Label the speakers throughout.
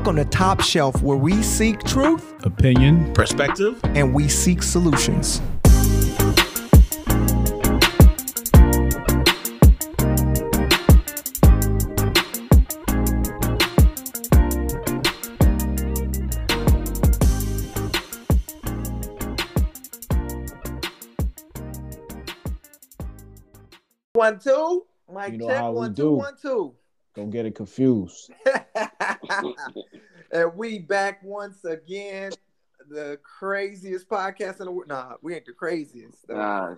Speaker 1: Welcome to Top Shelf, where we seek truth,
Speaker 2: opinion,
Speaker 3: perspective,
Speaker 1: and we seek solutions.
Speaker 4: One two, Mike
Speaker 2: You know
Speaker 4: check
Speaker 2: how we
Speaker 4: one
Speaker 2: do.
Speaker 4: two one two.
Speaker 2: Don't get it confused.
Speaker 4: and we back once again. The craziest podcast in the world. Nah, we ain't the craziest. Though. Nah,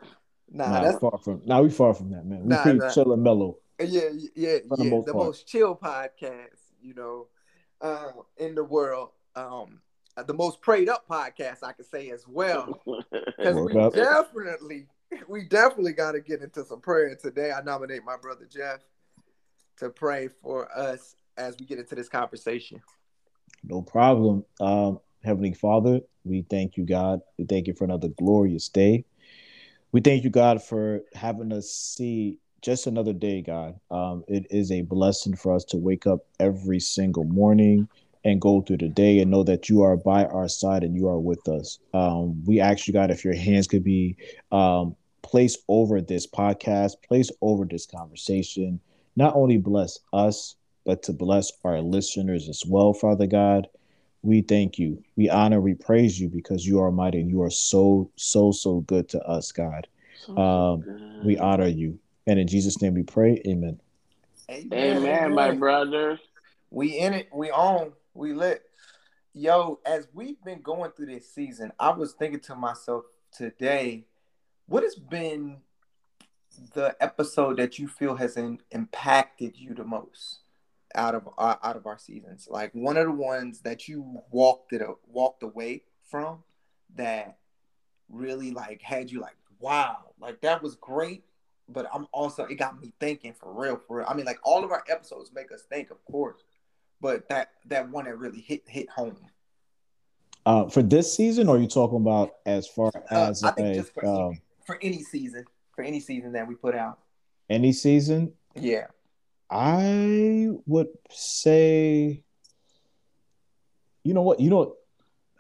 Speaker 3: nah,
Speaker 2: nah,
Speaker 4: that's
Speaker 2: far from. Nah, we far from that, man. We
Speaker 4: Nah,
Speaker 2: pretty
Speaker 4: nah.
Speaker 2: chill and mellow.
Speaker 4: yeah, yeah,
Speaker 2: For the
Speaker 4: yeah.
Speaker 2: most
Speaker 4: the most chill podcast, you know, uh, in the world. Um, uh, the most prayed up podcast, I could say as well. Because we
Speaker 2: up.
Speaker 4: definitely, we definitely got to get into some prayer today. I nominate my brother Jeff to pray for us as we get into this conversation.
Speaker 2: No problem. Um, Heavenly Father, we thank you, God. We thank you for another glorious day. We thank you, God, for having us see just another day, God. Um, it is a blessing for us to wake up every single morning and go through the day and know that you are by our side and you are with us. Um, we ask you, God, if your hands could be um, placed over this podcast, placed over this conversation, not only bless us, but to bless our listeners as well, Father God. We thank you. We honor, we praise you because you are mighty and you are so, so, so good to us, God. Um, We honor you. And in Jesus' name we pray. Amen.
Speaker 3: Amen, my brother.
Speaker 4: We in it. We on. We lit. Yo, as we've been going through this season, I was thinking to myself today, what has been the episode that you feel has in, impacted you the most out of uh, out of our seasons? Like one of the ones that you walked it walked away from that really like had you like, wow, like that was great. But I'm also it got me thinking for real, for real. I mean, like all of our episodes make us think, of course, but that that one that really hit hit home.
Speaker 2: Uh, for this season, or are you talking about as far
Speaker 4: Uh,
Speaker 2: as
Speaker 4: I think
Speaker 2: a,
Speaker 4: just for,
Speaker 2: um,
Speaker 4: for any season, for any season that we put out.
Speaker 2: any season?
Speaker 4: Yeah.
Speaker 2: I would say, you know what? You know, what?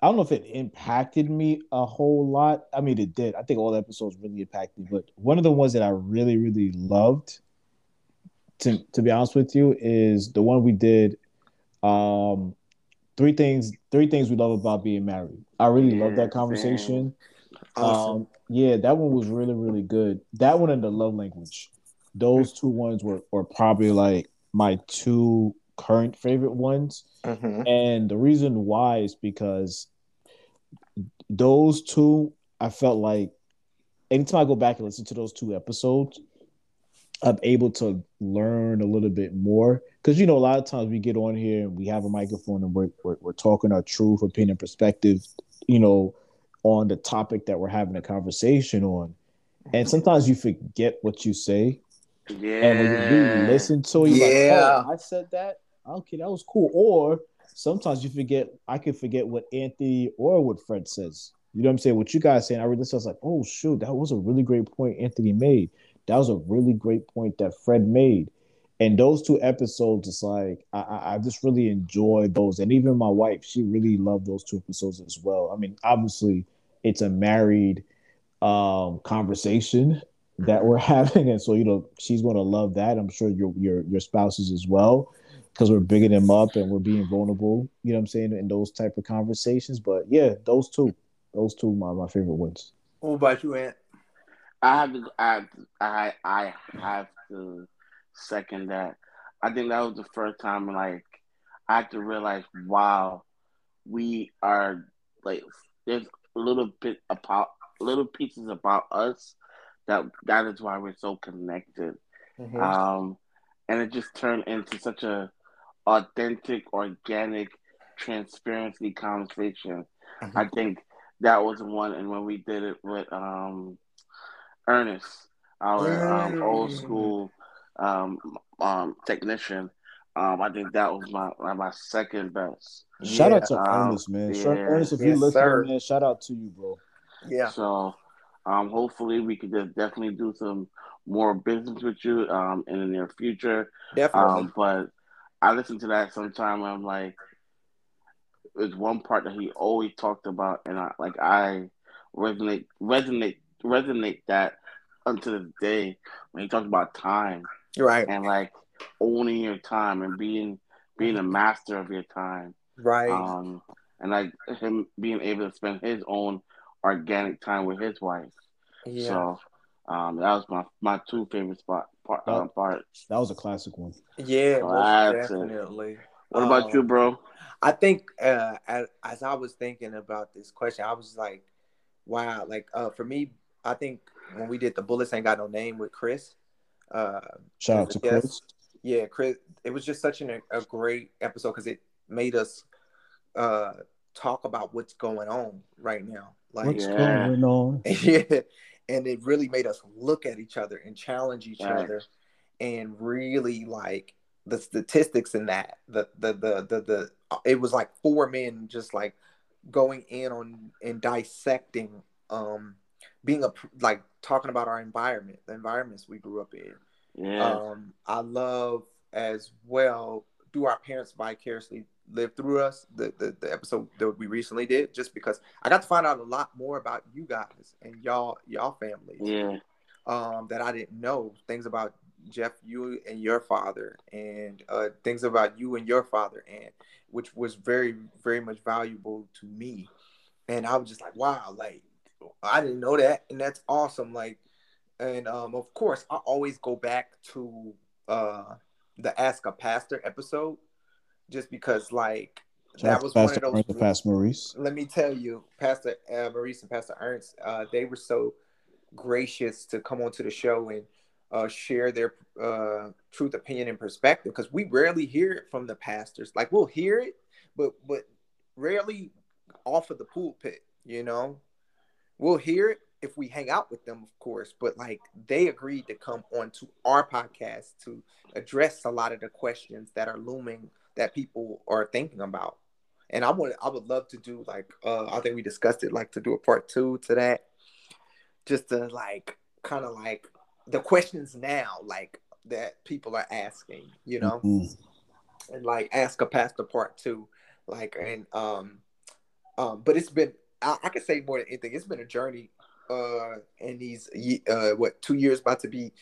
Speaker 2: I don't know if it impacted me a whole lot. I mean, it did. I think all the episodes really impacted me. But one of the ones that I really, really loved, to to be honest with you, is the one we did. Um, three things. Three things we love about being married. I really love that conversation.
Speaker 4: Awesome.
Speaker 2: Um, yeah, that one was really, really good. That one and the love language. Those two ones were, were probably like my two current favorite ones.
Speaker 4: Mhm.
Speaker 2: And the reason why is because those two, I felt like anytime I go back and listen to those two episodes, I'm able to learn a little bit more. Because, you know, a lot of times we get on here and we have a microphone and we're, we're, we're talking our truth, opinion, perspective, you know, on the topic that we're having a conversation on. And sometimes you forget what you say.
Speaker 3: Yeah.
Speaker 2: And when you listen to you're
Speaker 4: Yeah.
Speaker 2: like, oh, I said that. Okay, that was cool. Or sometimes you forget, I could forget what Anthony or what Fred says. You know what I'm saying? What you guys saying, I really listen, I was like, oh shoot, that was a really great point Anthony made. That was a really great point that Fred made. And those two episodes, it's like I, I I just really enjoyed those. And even my wife, she really loved those two episodes as well. I mean, obviously, it's a married um conversation that we're having and so you know she's going to love that i'm sure your your your spouses as well because we're bigging them up and we're being vulnerable you know what i'm saying in those type of conversations but yeah those two those two are my, my favorite ones
Speaker 4: What about you, Ant?
Speaker 3: I have to, I, have to- I, I have to second that. I think that was the first time, like, I had to realize, wow, we are like, there's a little bit about, little pieces about us that that is why we're so connected.
Speaker 4: Mhm.
Speaker 3: Um, and it just turned into such a authentic, organic, transparency conversation.
Speaker 4: Mhm.
Speaker 3: I think that was one, and when we did it with um, Ernest, our um, old
Speaker 4: Mm.
Speaker 3: school um, um, technician, um, I think that was my my second best.
Speaker 2: shout out to
Speaker 3: um,
Speaker 2: ernest man shout,
Speaker 3: yeah.
Speaker 2: ernest if you
Speaker 4: Yes,
Speaker 2: listen
Speaker 4: sir.
Speaker 2: man shout out to you bro
Speaker 4: Yeah.
Speaker 3: So, um, hopefully, we could just definitely do some more business with you um, in the near future.
Speaker 4: Definitely.
Speaker 3: Um, but I listen to that sometime. And I'm like, it's one part that he always talked about, and I like I resonate resonate resonate that until the day when he talked about time
Speaker 4: Right.
Speaker 3: and like owning your time and being being a master of your time.
Speaker 4: Right.
Speaker 3: Um, and like him being able to spend his own organic time with his wife.
Speaker 4: yeah.
Speaker 3: So um, that was my my two favorite spot part,
Speaker 2: Oh.
Speaker 3: um, parts.
Speaker 2: That was a classic one.
Speaker 4: yeah,
Speaker 3: So
Speaker 4: most
Speaker 3: that's it.
Speaker 4: definitely.
Speaker 3: What about
Speaker 4: Um,
Speaker 3: you, bro?
Speaker 4: I think uh, as, as I was thinking about this question, I was like, wow, like uh, for me, I think when we did the Bullets Ain't Got No Name with Chris, uh,
Speaker 2: Shout out to
Speaker 4: Yes.
Speaker 2: Chris.
Speaker 4: yeah, Chris, it was just such an, a great episode because it made us uh, talk about what's going on right now. Like,
Speaker 2: What's
Speaker 3: Yeah.
Speaker 2: going on?
Speaker 4: yeah, and it really made us look at each other and challenge each
Speaker 3: Right.
Speaker 4: other, and really like the statistics in that the the the the, the it was like four men just like going in on and dissecting um being a like talking about our environment the environments we grew up in
Speaker 3: Yeah,
Speaker 4: um i love as well do our parents vicariously live through us the, the the episode that we recently did just because i got to find out a lot more about you guys and y'all y'all families
Speaker 3: yeah,
Speaker 4: um, that I didn't know. Things about Jeff, you and your father, and uh, things about you and your father, and which was very, very much valuable to me. And I was just like, wow, like I didn't know that, and that's awesome. Like, and um, of course, I always go back to uh, the Ask a Pastor episode, just because like that was
Speaker 2: to
Speaker 4: one of those
Speaker 2: Pastor Maurice.
Speaker 4: let me tell you, Pastor uh, Maurice and Pastor Ernst, uh, they were so gracious to come onto the show and uh, share their uh, truth, opinion, and perspective because we rarely hear it from the pastors. Like we'll hear it, but but rarely off of the pulpit. You know, we'll hear it if we hang out with them, of course. But like they agreed to come on to our podcast to address a lot of the questions that are looming that people are thinking about and I would I would love to do like uh I think we discussed it like to do a part two to that, just to like kind of like the questions now like that people are asking, you know,
Speaker 2: Mhm.
Speaker 4: and like ask a pastor part two, like and um um but it's been I, I could say more than anything. It's been a journey uh in these uh what two years about to be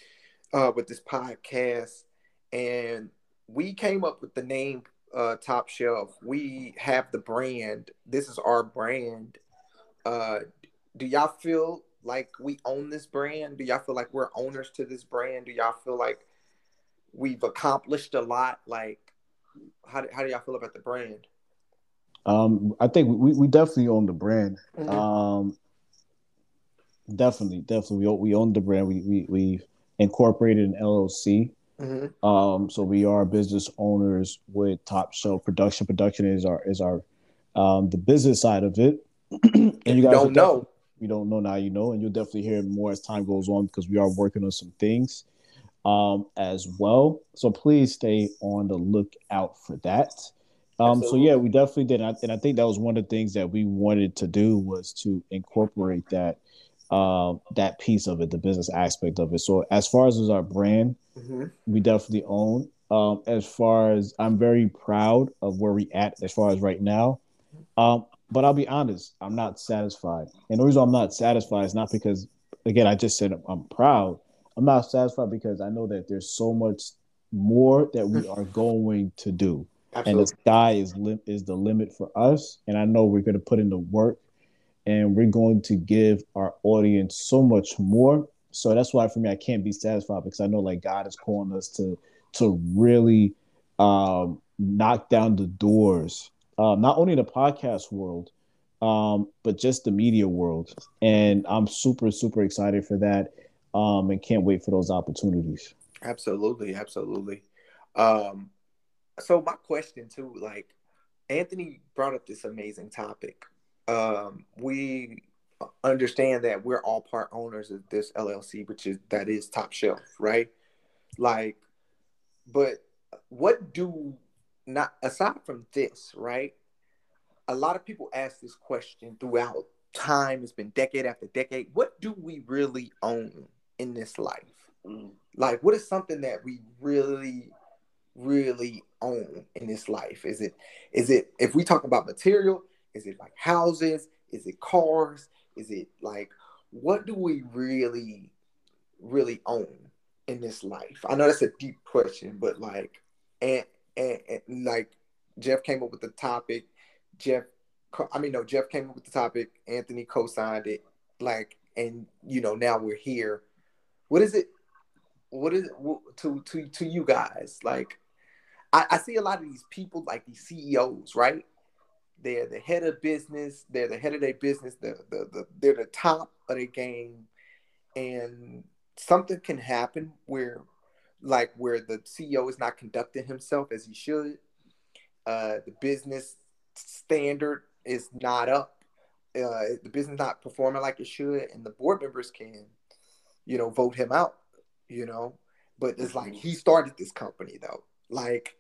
Speaker 4: uh with this podcast. And we came up with the name uh top shelf. We have the brand. This is our brand. Uh do y'all feel like we own this brand? Do y'all feel like we're owners to this brand? Do y'all feel like we've accomplished a lot? Like how do, how do y'all feel about the brand
Speaker 2: Um, I think we, we definitely own the brand.
Speaker 4: Mhm.
Speaker 2: Um, definitely, definitely, we own, we own the brand. We we we incorporated an LLC.
Speaker 4: Mhm.
Speaker 2: Um, so we are business owners with Top Shelf Production. Production is our is our um the business side of it. and
Speaker 4: you
Speaker 2: guys
Speaker 4: don't know.
Speaker 2: you don't know now, you know, and you'll definitely hear more as time goes on because we are working on some things um as well. So please stay on the lookout for that. Um, so yeah, we definitely did, and I, and I think that was one of the things that we wanted to do was to incorporate that um, that piece of it, the business aspect of it. So as far as our brand,
Speaker 4: Mhm.
Speaker 2: we definitely own. Um, as far as I'm very proud of where we at as far as right now. Um, but I'll be honest, I'm not satisfied. And the reason I'm not satisfied is not because, again, I just said I'm proud. I'm not satisfied because I know that there's so much more that we are going to do and the sky is lim- is the limit for us. And I know we're going to put in the work, and we're going to give our audience so much more. So that's why for me, I can't be satisfied because I know like God is calling us to to really um, knock down the doors, uh, not only in the podcast world, um, but just the media world. And I'm super super excited for that, um, and can't wait for those opportunities.
Speaker 4: Absolutely, absolutely. Um, so my question too, like Anthony brought up this amazing topic. Um, we understand that we're all part owners of this LLC, which is that is Top Shelf, right? Like, but what do not aside from this, right? A lot of people ask this question throughout time. It's been decade after decade. What do we really own in this life?
Speaker 3: Mm.
Speaker 4: like what is something that we really really own in this life? Is it is it if we talk about material, is it like houses? Is it cars? Is it like what do we really really own in this life? I know that's a deep question, but like and and, and like Jeff came up with the topic. Jeff I mean no, Jeff came up with the topic, Anthony co-signed it. Like and you know, now we're here. What is it? What is it to to to you guys? Like I, I see a lot of these people like these CEOs, right? They're the head of business. They're the head of their business. The, the, the, they're the top of their game. And something can happen where, like, where the CEO is not conducting himself as he should. Uh, the business standard is not up. Uh, the business not performing like it should, and the board members can, you know, vote him out. You know, but it's like he started this company though. Like,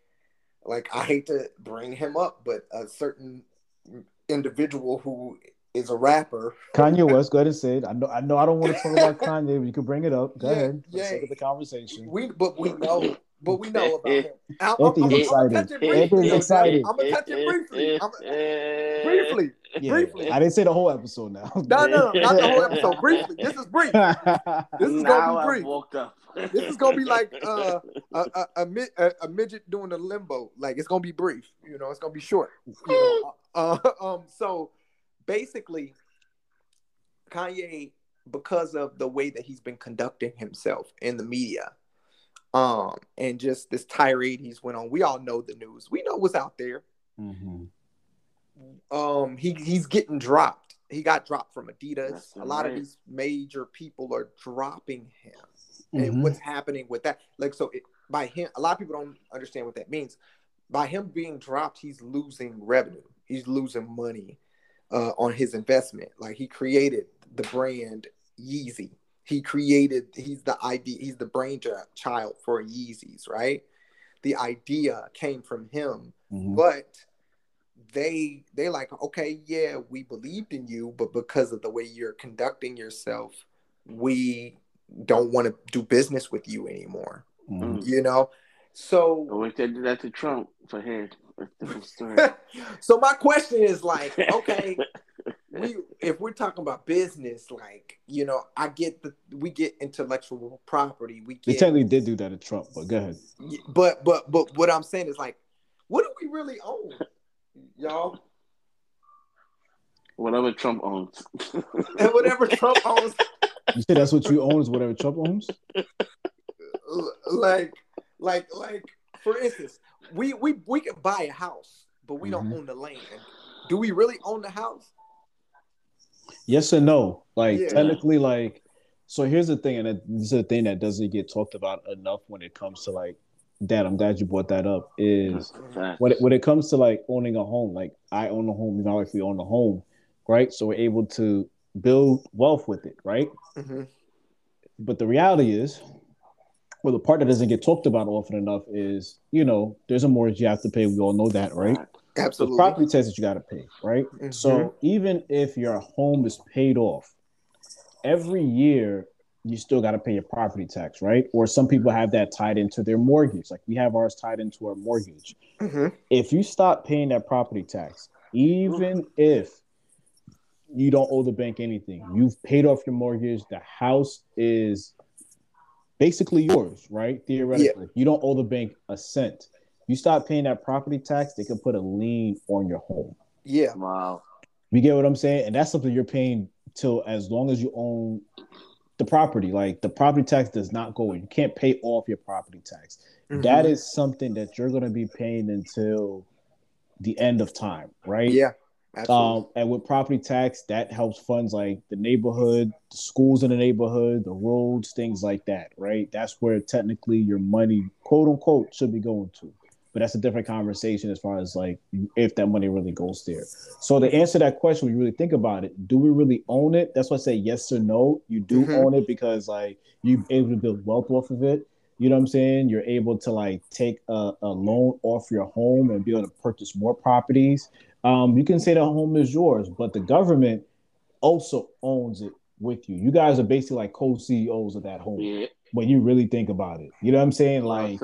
Speaker 4: like I hate to bring him up, but a certain individual who is a rapper.
Speaker 2: Kanye West, go ahead and say it. I know, I know, I don't want to talk about Kanye, but you can bring it up. Go
Speaker 4: Yeah,
Speaker 2: ahead.
Speaker 4: yeah.
Speaker 2: The conversation.
Speaker 4: We, but we know, but we know about him. I'm, I'm,
Speaker 2: Anthony's
Speaker 4: I'm, I'm gonna
Speaker 2: excited.
Speaker 4: touch it briefly.
Speaker 2: Anthony's excited.
Speaker 4: I'm gonna touch it briefly. I'm, briefly.
Speaker 2: Yeah,
Speaker 4: briefly.
Speaker 2: I didn't say the whole episode now.
Speaker 4: No, no, no, not the whole episode. Briefly. This is brief. This is
Speaker 3: now
Speaker 4: gonna be
Speaker 3: I
Speaker 4: brief.
Speaker 3: woke up.
Speaker 4: This is gonna be like uh, a, a, a, a, a midget doing a limbo. Like it's gonna be brief. You know, it's gonna be short. You know? uh, um. So basically, Kanye, because of the way that he's been conducting himself in the media, um, and just this tirade he's went on. We all know the news. We know what's out there.
Speaker 2: Mhm.
Speaker 4: um he he's getting dropped. He got dropped from Adidas.
Speaker 3: That's
Speaker 4: a lot of these major people are dropping him.
Speaker 2: Mhm.
Speaker 4: And what's happening with that? Like so it, by him a lot of people don't understand what that means. By him being dropped, he's losing revenue. He's losing money uh, on his investment. Like he created the brand Yeezy. He created he's the idea he's the brain child for Yeezys, right? The idea came from him
Speaker 2: Mhm.
Speaker 4: but they they like okay yeah we believed in you but because of the way you're conducting yourself we don't want to do business with you anymore
Speaker 2: Mhm.
Speaker 4: you know so
Speaker 3: I wish they did that to Trump for his. That's a different story.
Speaker 4: so my question is like okay we if we're talking about business like you know i get the we get intellectual property we
Speaker 2: They technically did do that to Trump, but go ahead.
Speaker 4: but but but what i'm saying is like what do we really own y'all
Speaker 3: Whatever Trump owns.
Speaker 4: and whatever trump owns
Speaker 2: You say that's what you own is whatever Trump owns?
Speaker 4: Like like like for instance we we we can buy a house but we don't
Speaker 2: Mhm.
Speaker 4: own the land do we really own the house
Speaker 2: Yes and no. Like
Speaker 4: Yeah.
Speaker 2: technically, like so. Here's the thing, and it- this is the thing that doesn't get talked about enough when it comes to like. Dad, I'm glad you brought that up. Is
Speaker 3: Facts.
Speaker 2: when it, when it comes to like owning a home, like I own a home, you know, if we own a home, right? So we're able to build wealth with it, right?
Speaker 4: Mhm.
Speaker 2: But the reality is, well, the part that doesn't get talked about often enough is, you know, there's a mortgage you have to pay. We all know that, right?
Speaker 4: Absolutely
Speaker 2: property tax that you got to pay, right?
Speaker 4: Mhm.
Speaker 2: So even if your home is paid off, every year you still got to pay your property tax, right? Or some people have that tied into their mortgage. Like we have ours tied into our mortgage.
Speaker 4: Mhm.
Speaker 2: If you stop paying that property tax, even if you don't owe the bank anything, you've paid off your mortgage, the house is basically yours, right? Theoretically, you don't owe the bank a cent. You stop paying that property tax, they can put a lien on your home.
Speaker 4: yeah
Speaker 3: Wow.
Speaker 2: You get what I'm saying? And that's something you're paying till as long as you own the property. Like the property tax does not go in. You can't pay off your property tax. That
Speaker 4: Mhm.
Speaker 2: is something that you're going to be paying until the end of time, right?
Speaker 4: yeah absolutely
Speaker 2: Um, and with property tax, that helps funds like the neighborhood, the schools in the neighborhood, the roads, things like that, right? That's where technically your money, quote unquote, should be going to. But that's a different conversation as far as like if that money really goes there. So to answer that question, when you really think about it, do we really own it? That's why I say yes or no. You do
Speaker 4: Mhm.
Speaker 2: own it because like you're able to build wealth off of it. You know what I'm saying? You're able to like take a, a loan off your home and be able to purchase more properties. Um, you can say the home is yours, but the government also owns it with you. You guys are basically like co-CEOs of that home
Speaker 3: Yeah.
Speaker 2: when you really think about it. You know what I'm saying? Like,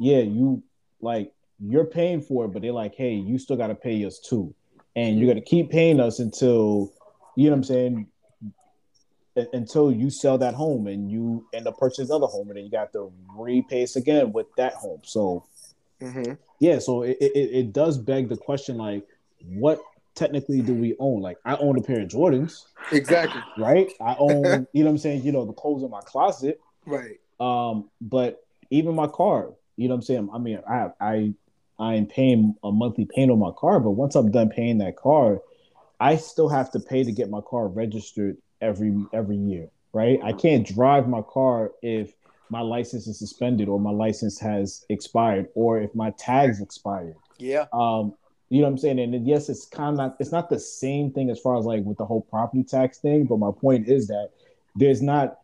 Speaker 2: yeah, you like you're paying for it, but they're like, hey, you still got to pay us too, and you're gonna keep paying us until you know what I'm saying until you sell that home and you end up purchasing another home and then you got to repay us again with that home. So
Speaker 4: Mm-hmm.
Speaker 2: yeah, so it, it, it does beg the question like what technically do we own? Like I own a pair of Jordans,
Speaker 4: Exactly.
Speaker 2: right? I own, you know what I'm saying, you know, the clothes in my closet.
Speaker 4: Right.
Speaker 2: Um, but even my car, you know what I'm saying? I mean, I I I am paying a monthly payment on my car, but once I'm done paying that car, I still have to pay to get my car registered every every year, right? I can't drive my car if my license is suspended or my license has expired or if my tags expired.
Speaker 4: Yeah.
Speaker 2: Um, you know what I'm saying? And yes, it's kind of not, it's not the same thing as far as like with the whole property tax thing, but my point is that there's not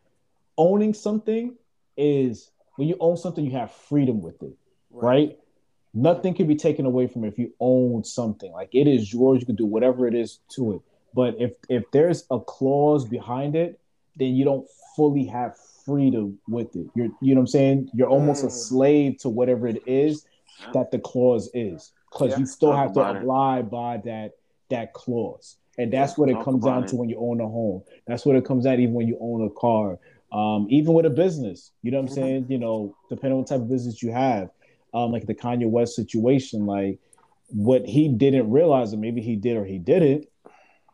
Speaker 2: owning something is when you own something, you have freedom with it, right? Nothing can be taken away from it if you own something. Like it is yours, you can do whatever it is to it. But if if there's a clause behind it, then you don't fully have freedom with it. You're you know what I'm saying? You're almost a
Speaker 4: Mm.
Speaker 2: slave to whatever it is that the clause is. Because
Speaker 4: Yeah.
Speaker 2: you still have to
Speaker 3: it.
Speaker 2: abide by that that clause. And that's what it comes down
Speaker 3: it.
Speaker 2: to when you own a home. That's what it comes out even when you own a car. Um, even with a business, you know what I'm
Speaker 4: Mhm.
Speaker 2: saying? You know, depending on what type of business you have, um, like the Kanye West situation, like what he didn't realize, or maybe he did or he didn't,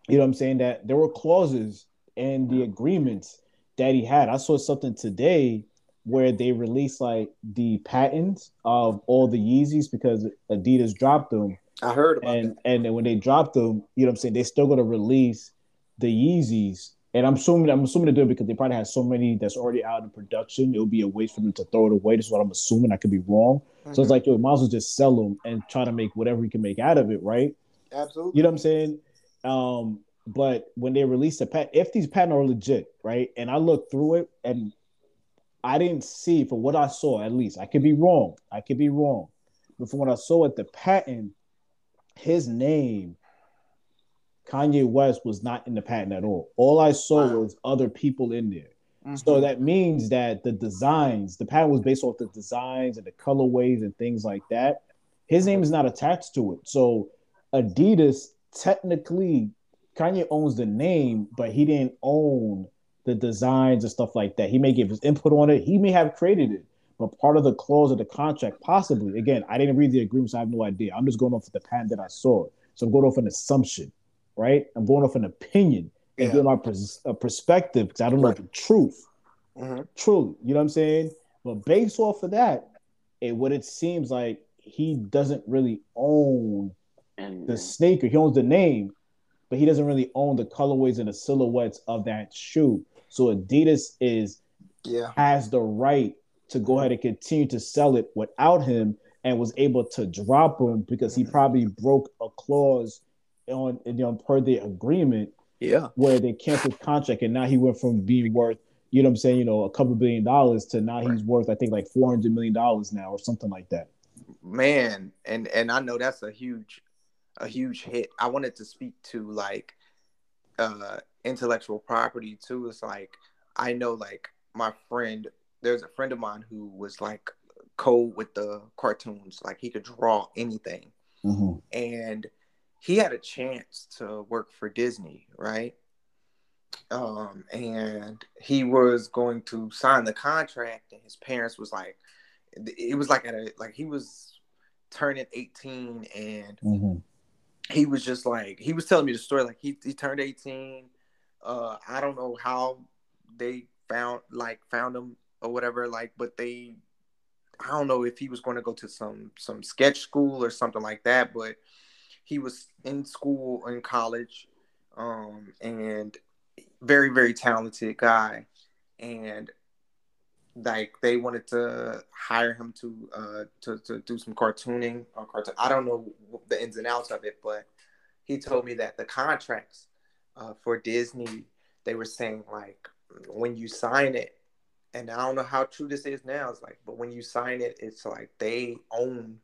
Speaker 2: you know what I'm saying? That there were clauses in the agreements that he had. I saw something today where they released like the patents of all the Yeezys because Adidas dropped them
Speaker 4: I heard about
Speaker 2: and and then when they dropped them, you know what I'm saying, they're still gonna release the Yeezys. And I'm assuming I'm assuming they do it because they probably have so many that's already out in production. It would be a waste for them to throw it away. This is what I'm assuming. I could be wrong.
Speaker 4: that.
Speaker 2: So it's
Speaker 4: Mhm.
Speaker 2: like, yo, you might as well just sell them and try to make whatever you can make out of it, right?
Speaker 4: absolutely.
Speaker 2: You know what I'm saying? Um, but when they release the patent, if these patents are legit, right? And I looked through it and I didn't see for what I saw, at least. I could be wrong. I could be wrong. But from what I saw at the patent, his name, Kanye West, was not in the patent at all. All I saw
Speaker 3: Wow.
Speaker 2: was other people in there.
Speaker 4: Mhm.
Speaker 2: So that means that the designs, the patent was based off the designs and the colorways and things like that. His name is not attached to it. So Adidas technically Kanye owns the name, but he didn't own the designs and stuff like that. He may give his input on it. He may have created it, but part of the clause of the contract, possibly. Again, I didn't read the agreement, so I have no idea. I'm just going off of the patent that I saw. So I'm going off an assumption, right? I'm going off an opinion and
Speaker 4: Yeah.
Speaker 2: get my pers- perspective because I don't know the truth
Speaker 4: Mhm.
Speaker 2: truly. You know what I'm saying? But based off of that, it what it seems like he doesn't really own
Speaker 3: And
Speaker 2: the sneaker. He owns the name, but he doesn't really own the colorways and the silhouettes of that shoe. So Adidas is
Speaker 4: Yeah.
Speaker 2: has the right to go ahead and continue to sell it without him and was able to drop him because he probably broke a clause on you know per the agreement
Speaker 4: Yeah.
Speaker 2: where they canceled contract and now he went from being worth you know what I'm saying you know a couple billion dollars to now he's worth I think like 400 million dollars now or something like that.
Speaker 4: man and and i know that's a huge a huge hit. I wanted to speak to like uh intellectual property too. It's like i know like my friend there's a friend of mine who was like code with the cartoons. Like he could draw anything. And he had a chance to work for disney right um and he was going to sign the contract and his parents was like it was like at a like he was turning 18 and
Speaker 2: Mhm.
Speaker 4: he was just like he was telling me the story like he, he turned 18 uh i don't know how they found like found him or whatever like but they i don't know if he was going to go to some some sketch school or something like that but he was in school in college um and very very talented guy. And like they wanted to hire him to uh to, to do some cartooning on cartoon i don't know the ins and outs of it but he told me that the contracts uh, for disney they were saying like when you sign it and i don't know how true this is now it's like but when you sign it it's like they own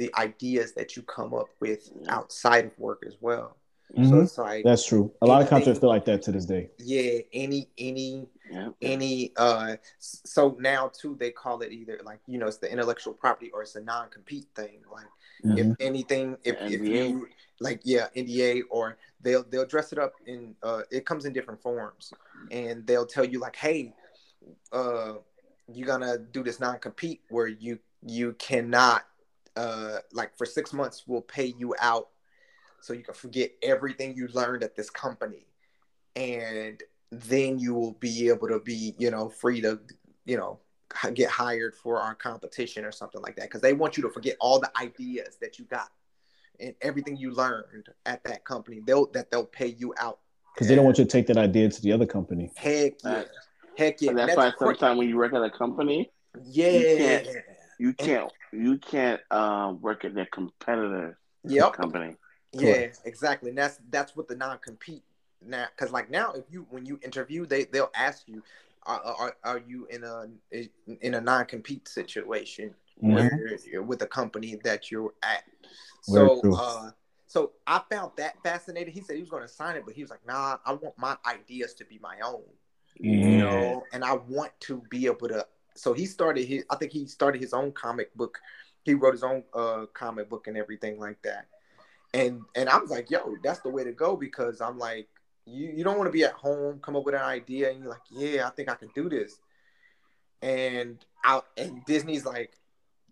Speaker 4: the ideas that you come up with outside of work as well so
Speaker 2: Mhm.
Speaker 4: it's like
Speaker 2: That's true. A lot of
Speaker 4: Anything-
Speaker 2: contracts feel like that to this day.
Speaker 4: yeah any any
Speaker 3: Yeah.
Speaker 4: any uh so now too they call it either like you know it's the intellectual property or it's a non-compete thing like
Speaker 2: Mhm.
Speaker 4: if anything if, if you like yeah nda or they'll they'll dress it up in uh it comes in different forms and they'll tell you like hey uh you're gonna do this non-compete where you you cannot uh like for six months we'll pay you out so you can forget everything you learned at this company. And then you will be able to be you know free to you know get hired for our competition or something like that. Because they want you to forget all the ideas that you got and everything you learned at that company. They'll that they'll pay you out.
Speaker 2: Because they don't want you to take that idea to the other company.
Speaker 4: heck yeah.
Speaker 3: Right.
Speaker 4: heck yeah.
Speaker 3: And that's
Speaker 4: And
Speaker 3: why
Speaker 4: cra-
Speaker 3: sometimes when you work at a company,
Speaker 4: yeah You
Speaker 3: can't- you can't you can't um, work at their competitor
Speaker 4: yep
Speaker 3: company.
Speaker 4: Yeah, exactly. And that's that's what the non-compete now because like now if you when you interview they they'll ask you are, are, are you in a in a non-compete situation
Speaker 2: Mhm.
Speaker 4: where you're with a company that you're at so uh so I found that fascinating. He said he was going to sign it, but he was like, "Nah, I want my ideas to be my own, you
Speaker 2: Mhm.
Speaker 4: know, and I want to be able to." So he started his. I think he started his own comic book. He wrote his own uh comic book and everything like that and and I was like, yo, that's the way to go because I'm like, you you don't want to be at home, come up with an idea, and you're like, yeah, I think I can do this, and out and Disney's like,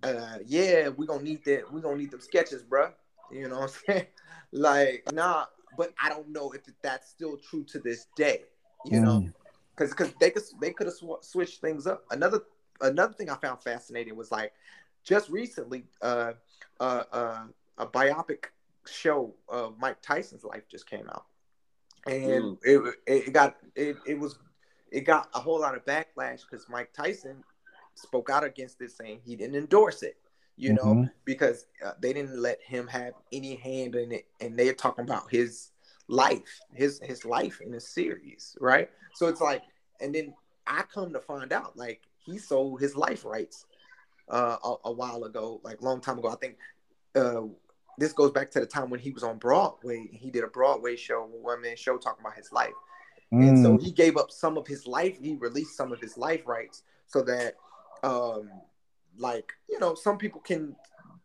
Speaker 4: uh, yeah, we're gonna need that, we're gonna need them sketches, bruh. You know what I'm saying? Like, nah, but I don't know if that's still true to this day. You know,
Speaker 2: Mm.
Speaker 4: Because because they could they could have sw- switched things up. Another another thing I found fascinating was like just recently, uh, uh, uh, a biopic show of Mike Tyson's life just came out, and it, it got it, it was it got a whole lot of backlash because Mike Tyson spoke out against it, saying he didn't endorse it. You know,
Speaker 2: Mhm.
Speaker 4: because uh, they didn't let him have any hand in it, and they're talking about his life, his his life in the series, right? So it's like, and then I come to find out, like he sold his life rights uh, a, a while ago, like long time ago. I think uh, this goes back to the time when he was on Broadway. He did a Broadway show, one man show, talking about his life, and so
Speaker 2: Mm.
Speaker 4: he gave up some of his life. He released some of his life rights so that, um, like you know, some people can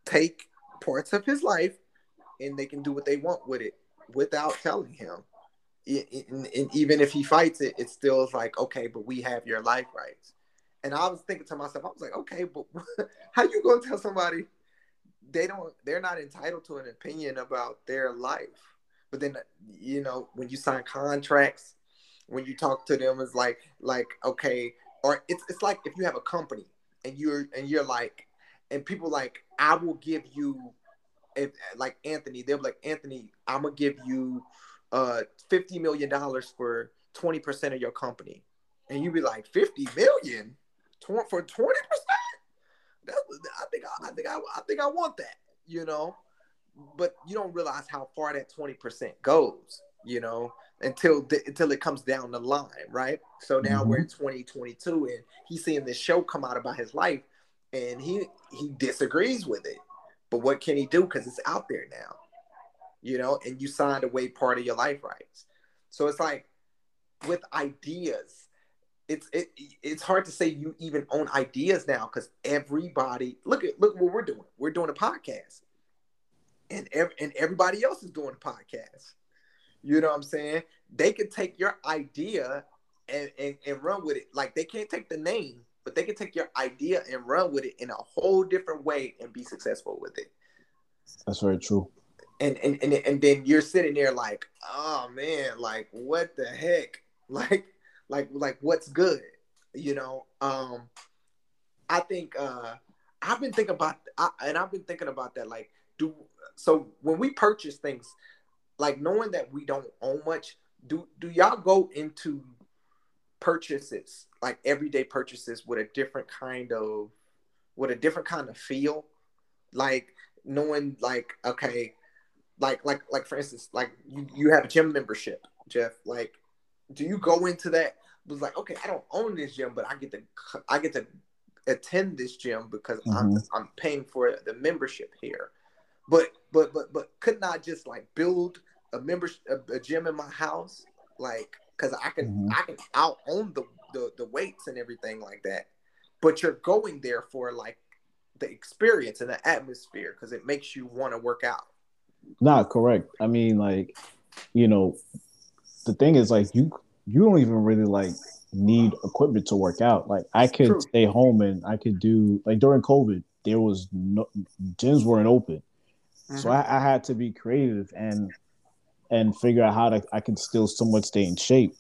Speaker 4: take parts of his life and they can do what they want with it without telling him. And, and even if he fights it, it still is like, okay, but we have your life rights. And I was thinking to myself, I was like, okay, but how you gonna tell somebody they don't they're not entitled to an opinion about their life? But then you know, when you sign contracts, when you talk to them, it's like like okay, or it's it's like if you have a company and you're and you're like, and people like, I will give you if like Anthony, they'll be like, Anthony, I'm gonna give you uh fifty million dollars for twenty percent of your company, and you be like, fifty million Tw- for twenty percent? I think I, I think I, I think I want that, you know. But you don't realize how far that twenty percent goes, you know, until the, until it comes down the line, right? So now we're in twenty twenty two, and he's seeing this show come out about his life, and he he disagrees with it. But what can he do? Because it's out there now, you know, and you signed away part of your life rights. So it's like with ideas, it's it it's hard to say you even own ideas now because everybody look at look what we're doing. We're doing a podcast, and ev- and everybody else is doing a podcast. You know what I'm saying? They can take your idea and, and, and run with it. Like they can't take the name, but they can take your idea and run with it in a whole different way and be successful with it.
Speaker 2: That's very true.
Speaker 4: And and and, and then you're sitting there like, oh man, like what the heck? Like like like what's good? You know? Um I think uh I've been thinking about I, and I've been thinking about that like do so when we purchase things like knowing that we don't own much do do y'all go into purchases like everyday purchases with a different kind of with a different kind of feel. Like knowing like okay like like like for instance like you you have a gym membership jeff like do you go into that? Was like okay i don't own this gym but i get to i get to attend this gym because i'm
Speaker 2: Mhm.
Speaker 4: i'm paying for the membership here. But but but but couldn't i just like build a membership a, a gym in my house? Like because I can
Speaker 2: Mhm.
Speaker 4: I can I'll own the, the the weights and everything like that. But you're going there for like the experience and the atmosphere because it makes you want to work out.
Speaker 2: Not correct. I mean, like, you know, the thing is, like, you you don't even really like need equipment to work out. Like, I could
Speaker 4: True.
Speaker 2: stay home and I could do like during COVID, there was no gyms weren't open, so
Speaker 4: Mhm.
Speaker 2: I, I had to be creative and and figure out how to I can still somewhat stay in shape.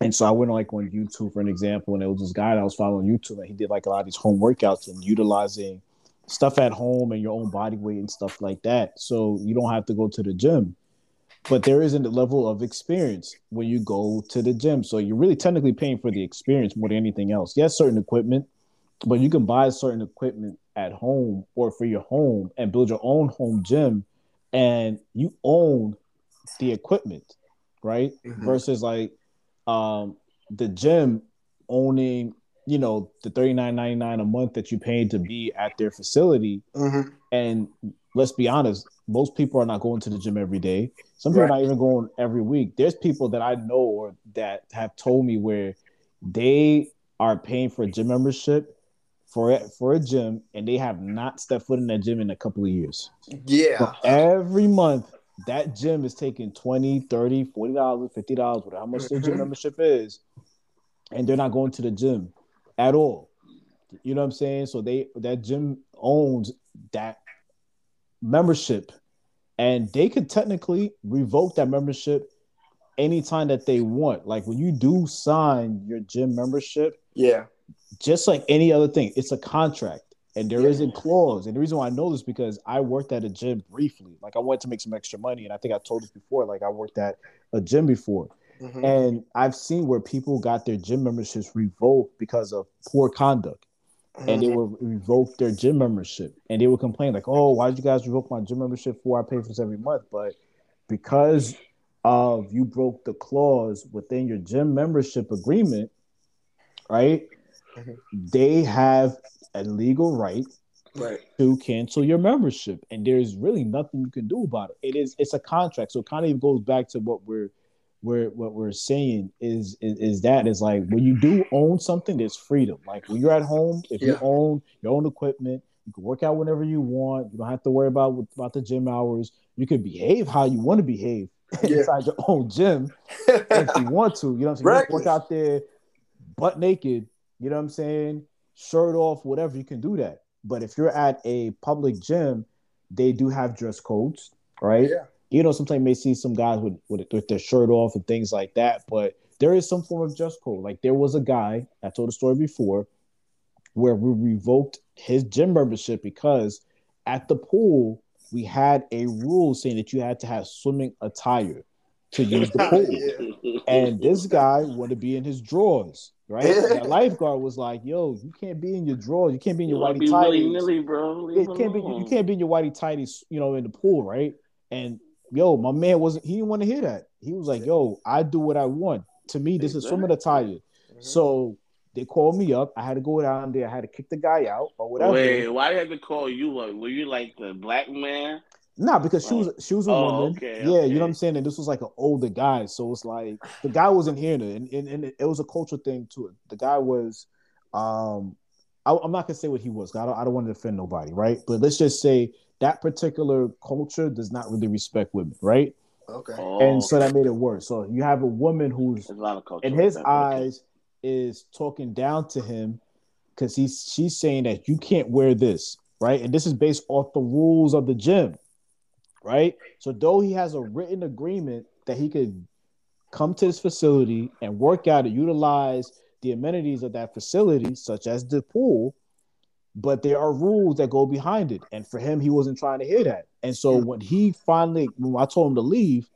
Speaker 2: And so I went like on YouTube for an example, and it was this guy that I was following YouTube, and he did like a lot of these home workouts and utilizing stuff at home and your own body weight and stuff like that. So you don't have to go to the gym. But there isn't a level of experience when you go to the gym. So you're really technically paying for the experience more than anything else. Yes, certain equipment, but you can buy certain equipment at home or for your home and build your own home gym and you own the equipment, right?
Speaker 4: Mhm.
Speaker 2: Versus like um the gym owning, you know, the thirty nine ninety nine a month that you paid to be at their facility.
Speaker 4: Mhm.
Speaker 2: And let's be honest, most people are not going to the gym every day. Some people
Speaker 4: Right.
Speaker 2: are not even going every week. There's people that I know or that have told me where they are paying for a gym membership for it for a gym and they have not stepped foot in that gym in a couple of years.
Speaker 4: Yeah.
Speaker 2: But every month that gym is taking 20 30 40 dollars 50 dollars whatever how much their gym
Speaker 4: Mhm.
Speaker 2: membership is and they're not going to the gym at all you know what i'm saying so they that gym owns that membership and they could technically revoke that membership anytime that they want like when you do sign your gym membership
Speaker 4: Yeah.
Speaker 2: just like any other thing, it's a contract. And there a clause. And the reason why I know this because I worked at a gym briefly. Like I wanted to make some extra money. And I think I told this before. Like I worked at a gym before.
Speaker 4: Mhm.
Speaker 2: And I've seen where people got their gym memberships revoked because of poor conduct. And they
Speaker 4: Mhm.
Speaker 2: would revoke their gym membership. And they would complain, like, oh, why did you guys revoke my gym membership for? I pay for this every month. But because of you broke the clause within your gym membership agreement, right? They have a legal right
Speaker 4: right.
Speaker 2: to cancel your membership, and there's really nothing you can do about it. It is it's a contract, so it kind of goes back to what we're we're what we're saying is is, is that is like when you do own something, there's freedom. Like when you're at home, if you own your own equipment, you can work out whenever you want. You don't have to worry about about the gym hours. You can behave how you want to behave
Speaker 4: Yeah.
Speaker 2: inside your own gym if you want to. You know what I'm saying? Work out there butt naked, you know what I'm saying? Shirt off, whatever, you can do that. But if you're at a public gym, they do have dress codes, right?
Speaker 4: Yeah.
Speaker 2: You know, sometimes you may see some guys with, with, with their shirt off and things like that, but there is some form of dress code. Like there was a guy, I told the story before, where we revoked his gym membership because at the pool, we had a rule saying that you had to have swimming attire to use the pool.
Speaker 4: Yeah.
Speaker 2: And this guy wanted to be in his drawers, right? The lifeguard was like, "Yo, you can't be in your drawers. You can't be in your whitey tighties,
Speaker 3: bro. Leave
Speaker 2: You
Speaker 3: it
Speaker 2: can't be. You can't be in your whitey tighties, you know, in the pool, right?" And yo, my man wasn't. He didn't want to hear that. He was like, "Yo, I do what I want. To me, this is swimming attire."
Speaker 4: Mhm.
Speaker 2: So they called me up. I had to go down there. I had to kick the guy out or whatever.
Speaker 3: Wait, why did they had to call you up? Were you like the black man?
Speaker 2: Nah, because she was she was a
Speaker 3: Oh,
Speaker 2: woman.
Speaker 3: okay,
Speaker 2: yeah, you know what I'm saying. And this was like an older guy, so it's like the guy wasn't hearing it, and, and, and it was a cultural thing to it. The guy was, um, I, am not gonna say what he was. I don't, I don't want to offend nobody, right? But let's just say that particular culture does not really respect women, right?
Speaker 4: Okay.
Speaker 3: Oh,
Speaker 2: And so that made it worse. So you have a woman who's
Speaker 3: there's a lot of culture.
Speaker 2: in his
Speaker 3: that, but okay.
Speaker 2: eyes is talking down to him because he's she's saying that you can't wear this, right? And this is based off the rules of the gym, right? So though he has a written agreement that he could come to this facility and work out and utilize the amenities of that facility, such as the pool, but there are rules that go behind it. And for him, he wasn't trying to hear that. And so when he finally, when I told him to leave,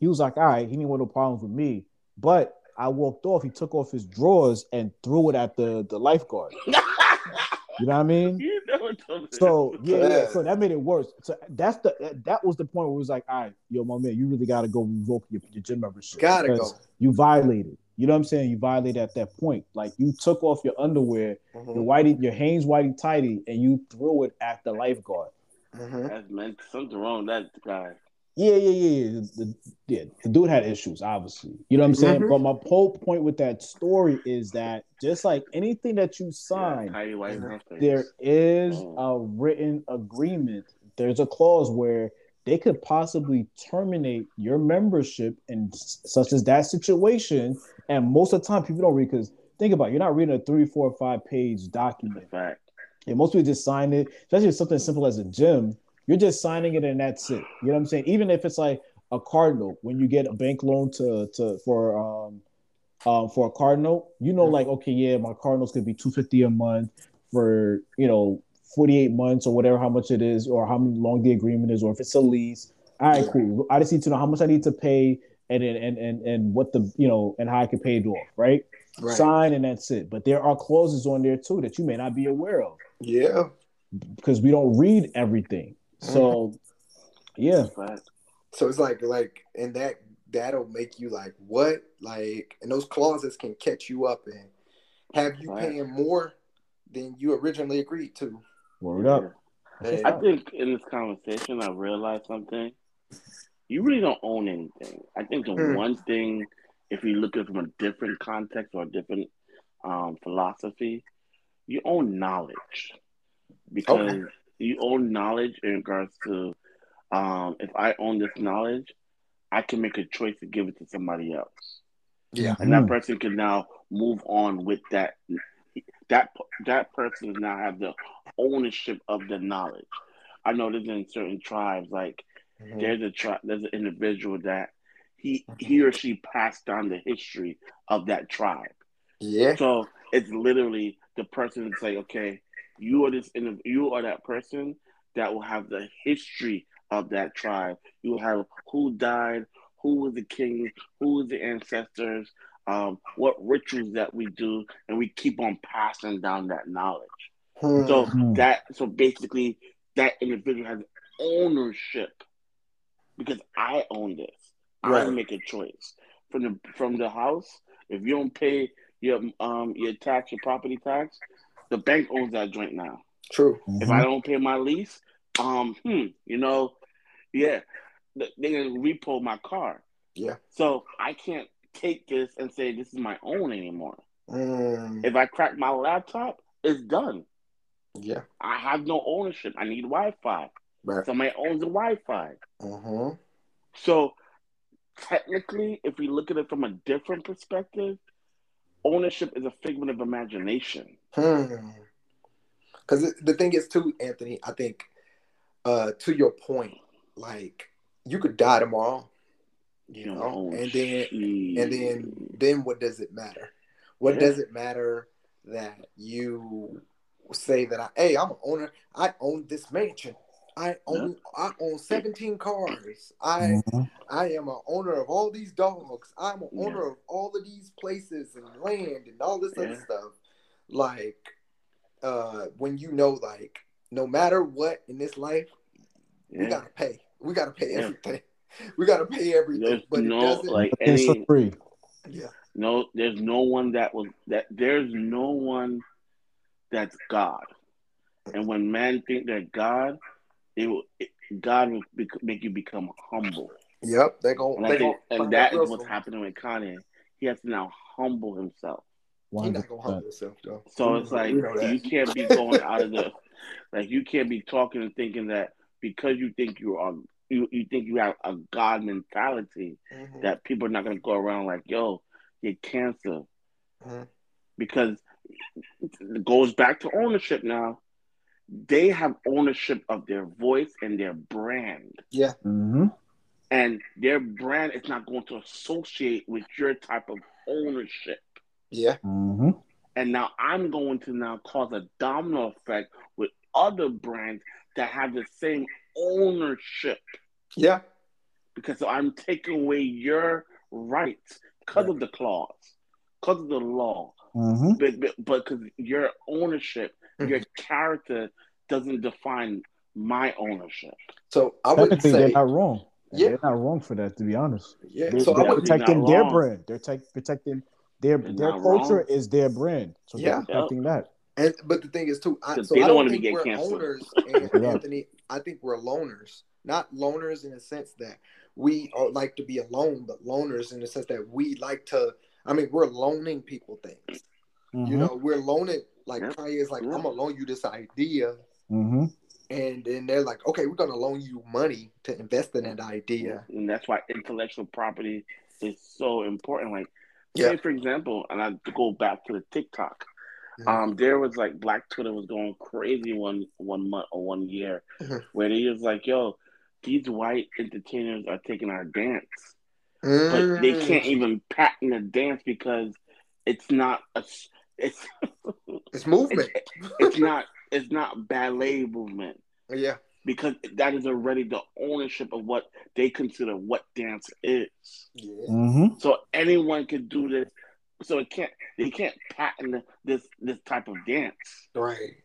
Speaker 2: he was like, all right, he didn't want no problems with me. But I walked off, he took off his drawers and threw it at the, the lifeguard. You know what I mean?
Speaker 3: you know
Speaker 2: So yeah, yeah,
Speaker 4: Yeah.
Speaker 2: so that made it worse. So that's the that was the point where it was like, all right, yo, my man, you really gotta go revoke your, your gym membership.
Speaker 4: Gotta
Speaker 2: because
Speaker 4: go.
Speaker 2: You violated. You know what I'm saying? You violated at that point. Like you took off your underwear, your
Speaker 4: Mhm.
Speaker 2: whitey, your Hanes whitey tighty, and you threw it at the lifeguard.
Speaker 4: Mhm.
Speaker 3: That's meant something wrong with that guy.
Speaker 2: Yeah, yeah, yeah, yeah. The, yeah, the dude had issues, obviously. You know what I'm saying?
Speaker 4: Mhm.
Speaker 2: But my whole point with that story is that just like anything that you sign,
Speaker 3: Tidy white in her face.
Speaker 2: there is
Speaker 3: Mm.
Speaker 2: a written agreement. There's a clause where they could possibly terminate your membership in such as that situation. And most of the time, people don't read because think about it, you're not reading a three, four, five page
Speaker 3: That's a
Speaker 2: document.
Speaker 3: fact.
Speaker 2: And most people just sign it, especially if something simple as a gym. You're just signing it and that's it. You know what I'm saying? Even if it's like a card note, when you get a bank loan to to for um um for a card note, you know, like okay, yeah, my card note's gonna be two fifty a month for you know 48 months or whatever how much it is, or how long the agreement is, or if it's a lease. All right, cool. I just need to know how much I need to pay and and and and, and what the you know and how I can pay it off, right?
Speaker 4: Right.
Speaker 2: Sign and that's it. But there are clauses on there too that you may not be aware of
Speaker 4: Yeah.
Speaker 2: because we don't read everything. So, yeah,
Speaker 3: That's.
Speaker 4: So it's like like and that that'll make you like what like and those clauses can catch you up and have you
Speaker 3: Right.
Speaker 4: paying more than you originally agreed to.
Speaker 2: word up.
Speaker 4: And-
Speaker 3: I think in this conversation, I realized something. You really don't own anything. I think the
Speaker 4: Hmm.
Speaker 3: one thing, if you look at it from a different context or a different um, philosophy, you own knowledge because
Speaker 4: Okay.
Speaker 3: You own knowledge in regards to um, if I own this knowledge, I can make a choice to give it to somebody else
Speaker 4: yeah.
Speaker 3: and that
Speaker 2: Mm.
Speaker 3: person can now move on with that that that person now have the ownership of the knowledge i know there's in certain tribes like
Speaker 4: Mhm.
Speaker 3: there's a tribe there's an individual that he he or she passed down the history of that tribe
Speaker 4: Yeah.
Speaker 3: so it's literally the person to say okay you are this you are that person that will have the history of that tribe you will have who died who was the king who was the ancestors um, what rituals that we do and we keep on passing down that knowledge
Speaker 4: Hmm.
Speaker 3: so that so basically that individual has ownership because i own this i
Speaker 4: Right.
Speaker 3: make a choice from the from the house if you don't pay your um your tax your property tax the bank owns that joint now
Speaker 4: True.
Speaker 3: if I don't pay my lease, um, hmm, you know, yeah, th- they gonna repo my car.
Speaker 4: Yeah.
Speaker 3: So I can't take this and say this is my own anymore.
Speaker 4: Mm.
Speaker 3: If I crack my laptop, it's done.
Speaker 4: Yeah.
Speaker 3: I have no ownership. I need Wi-Fi.
Speaker 4: Right.
Speaker 3: Somebody owns the Wi-Fi.
Speaker 4: hmm
Speaker 3: So technically, if we look at it from a different perspective, ownership is a figment of imagination.
Speaker 4: Hmm. Because the thing is, too, Anthony, I think, uh, to your point, like you could die tomorrow, you
Speaker 3: You
Speaker 4: know, and then
Speaker 3: shit.
Speaker 4: and then then what does it matter? What
Speaker 3: Yeah.
Speaker 4: does it matter that you say that I, hey, I'm an owner. I own this mansion. I own I own 17 cars. I
Speaker 2: Mhm.
Speaker 4: I am an owner of all these dogs. I'm an
Speaker 3: Yeah.
Speaker 4: owner of all of these places and land and all this other stuff. Like, uh, when you know, like, no matter what in this life, we gotta pay. We gotta pay
Speaker 3: Yeah.
Speaker 4: everything. We gotta pay everything.
Speaker 3: There's
Speaker 4: but
Speaker 3: no
Speaker 4: it doesn't.
Speaker 3: like
Speaker 2: It's for free.
Speaker 4: yeah.
Speaker 3: no there's no one that was that there's no one that's God. And when man think they're God, it will it, God will bec- make you become humble.
Speaker 4: Yep. They go.
Speaker 3: And I
Speaker 4: They
Speaker 3: think
Speaker 4: gonna
Speaker 3: and
Speaker 4: find
Speaker 3: that
Speaker 4: out
Speaker 3: is
Speaker 4: real
Speaker 3: what's happening with Kanye. He has to now humble himself.
Speaker 4: He not gonna humble
Speaker 2: 100%.
Speaker 4: himself though.
Speaker 3: So
Speaker 4: We-
Speaker 3: it's like
Speaker 4: we know
Speaker 3: you can't be going out of the like you can't be talking and thinking that because you think you are you, you think you have a God mentality
Speaker 4: Mhm.
Speaker 3: that people are not gonna go around like, yo, you're cancer.
Speaker 4: Mhm.
Speaker 3: Because it goes back to ownership now. They have ownership of their voice and their brand.
Speaker 4: Yeah.
Speaker 2: Mhm.
Speaker 3: And their brand is not going to associate with your type of ownership.
Speaker 4: Yeah.
Speaker 2: Mhm.
Speaker 3: And now I'm going to now cause a domino effect with other brands that have the same ownership
Speaker 4: Yeah.
Speaker 3: because I'm taking away your rights because of the clause, because of the law,
Speaker 2: Mhm.
Speaker 3: but but because your ownership, your character doesn't define my ownership.
Speaker 4: So I would
Speaker 2: Technically,
Speaker 4: say.
Speaker 2: they're not wrong.
Speaker 4: Yeah.
Speaker 2: They're not wrong for that, to be honest.
Speaker 4: Yeah.
Speaker 2: They,
Speaker 4: So I
Speaker 2: they're
Speaker 4: would.
Speaker 2: Protecting their brand. They're tech protecting their
Speaker 3: They're
Speaker 2: their culture
Speaker 3: wrong.
Speaker 2: is their brand. So
Speaker 4: Yeah.
Speaker 2: they're protecting that.
Speaker 4: And but the thing is too, I,
Speaker 3: 'Cause
Speaker 4: so
Speaker 3: they
Speaker 4: I
Speaker 3: don't
Speaker 4: don't
Speaker 3: wanna
Speaker 4: be
Speaker 3: get
Speaker 4: we're
Speaker 3: canceled.
Speaker 4: owners, and
Speaker 2: Yeah.
Speaker 4: Anthony. I think we're loners, not loners in the sense that we are, like to be alone, but loners in the sense that we like to. I mean, we're loaning people things.
Speaker 2: Mhm.
Speaker 4: You know, we're loaning. Like
Speaker 3: Yeah.
Speaker 4: Kanye is like,
Speaker 3: Yeah.
Speaker 4: I'm gonna loan you this idea,
Speaker 2: Mhm.
Speaker 4: and then they're like, okay, we're gonna loan you money to invest in that idea.
Speaker 3: and that's why intellectual property is so important. Like,
Speaker 4: Yeah.
Speaker 3: say for example, and I go back to the TikTok.
Speaker 4: Mhm.
Speaker 3: Um, there was like Black Twitter was going crazy one one month or one year,
Speaker 4: Mhm.
Speaker 3: where he was like, "Yo, these white entertainers are taking our dance, but
Speaker 4: Mm.
Speaker 3: they can't even patent a dance because it's not a it's
Speaker 4: It's movement.
Speaker 3: it's not it's not ballet movement
Speaker 4: yeah.
Speaker 3: Because that is already the ownership of what they consider what dance is.
Speaker 4: Yeah.
Speaker 2: Mhm.
Speaker 3: So anyone can do this. So it can't they can't patent this this type of dance.
Speaker 4: Right.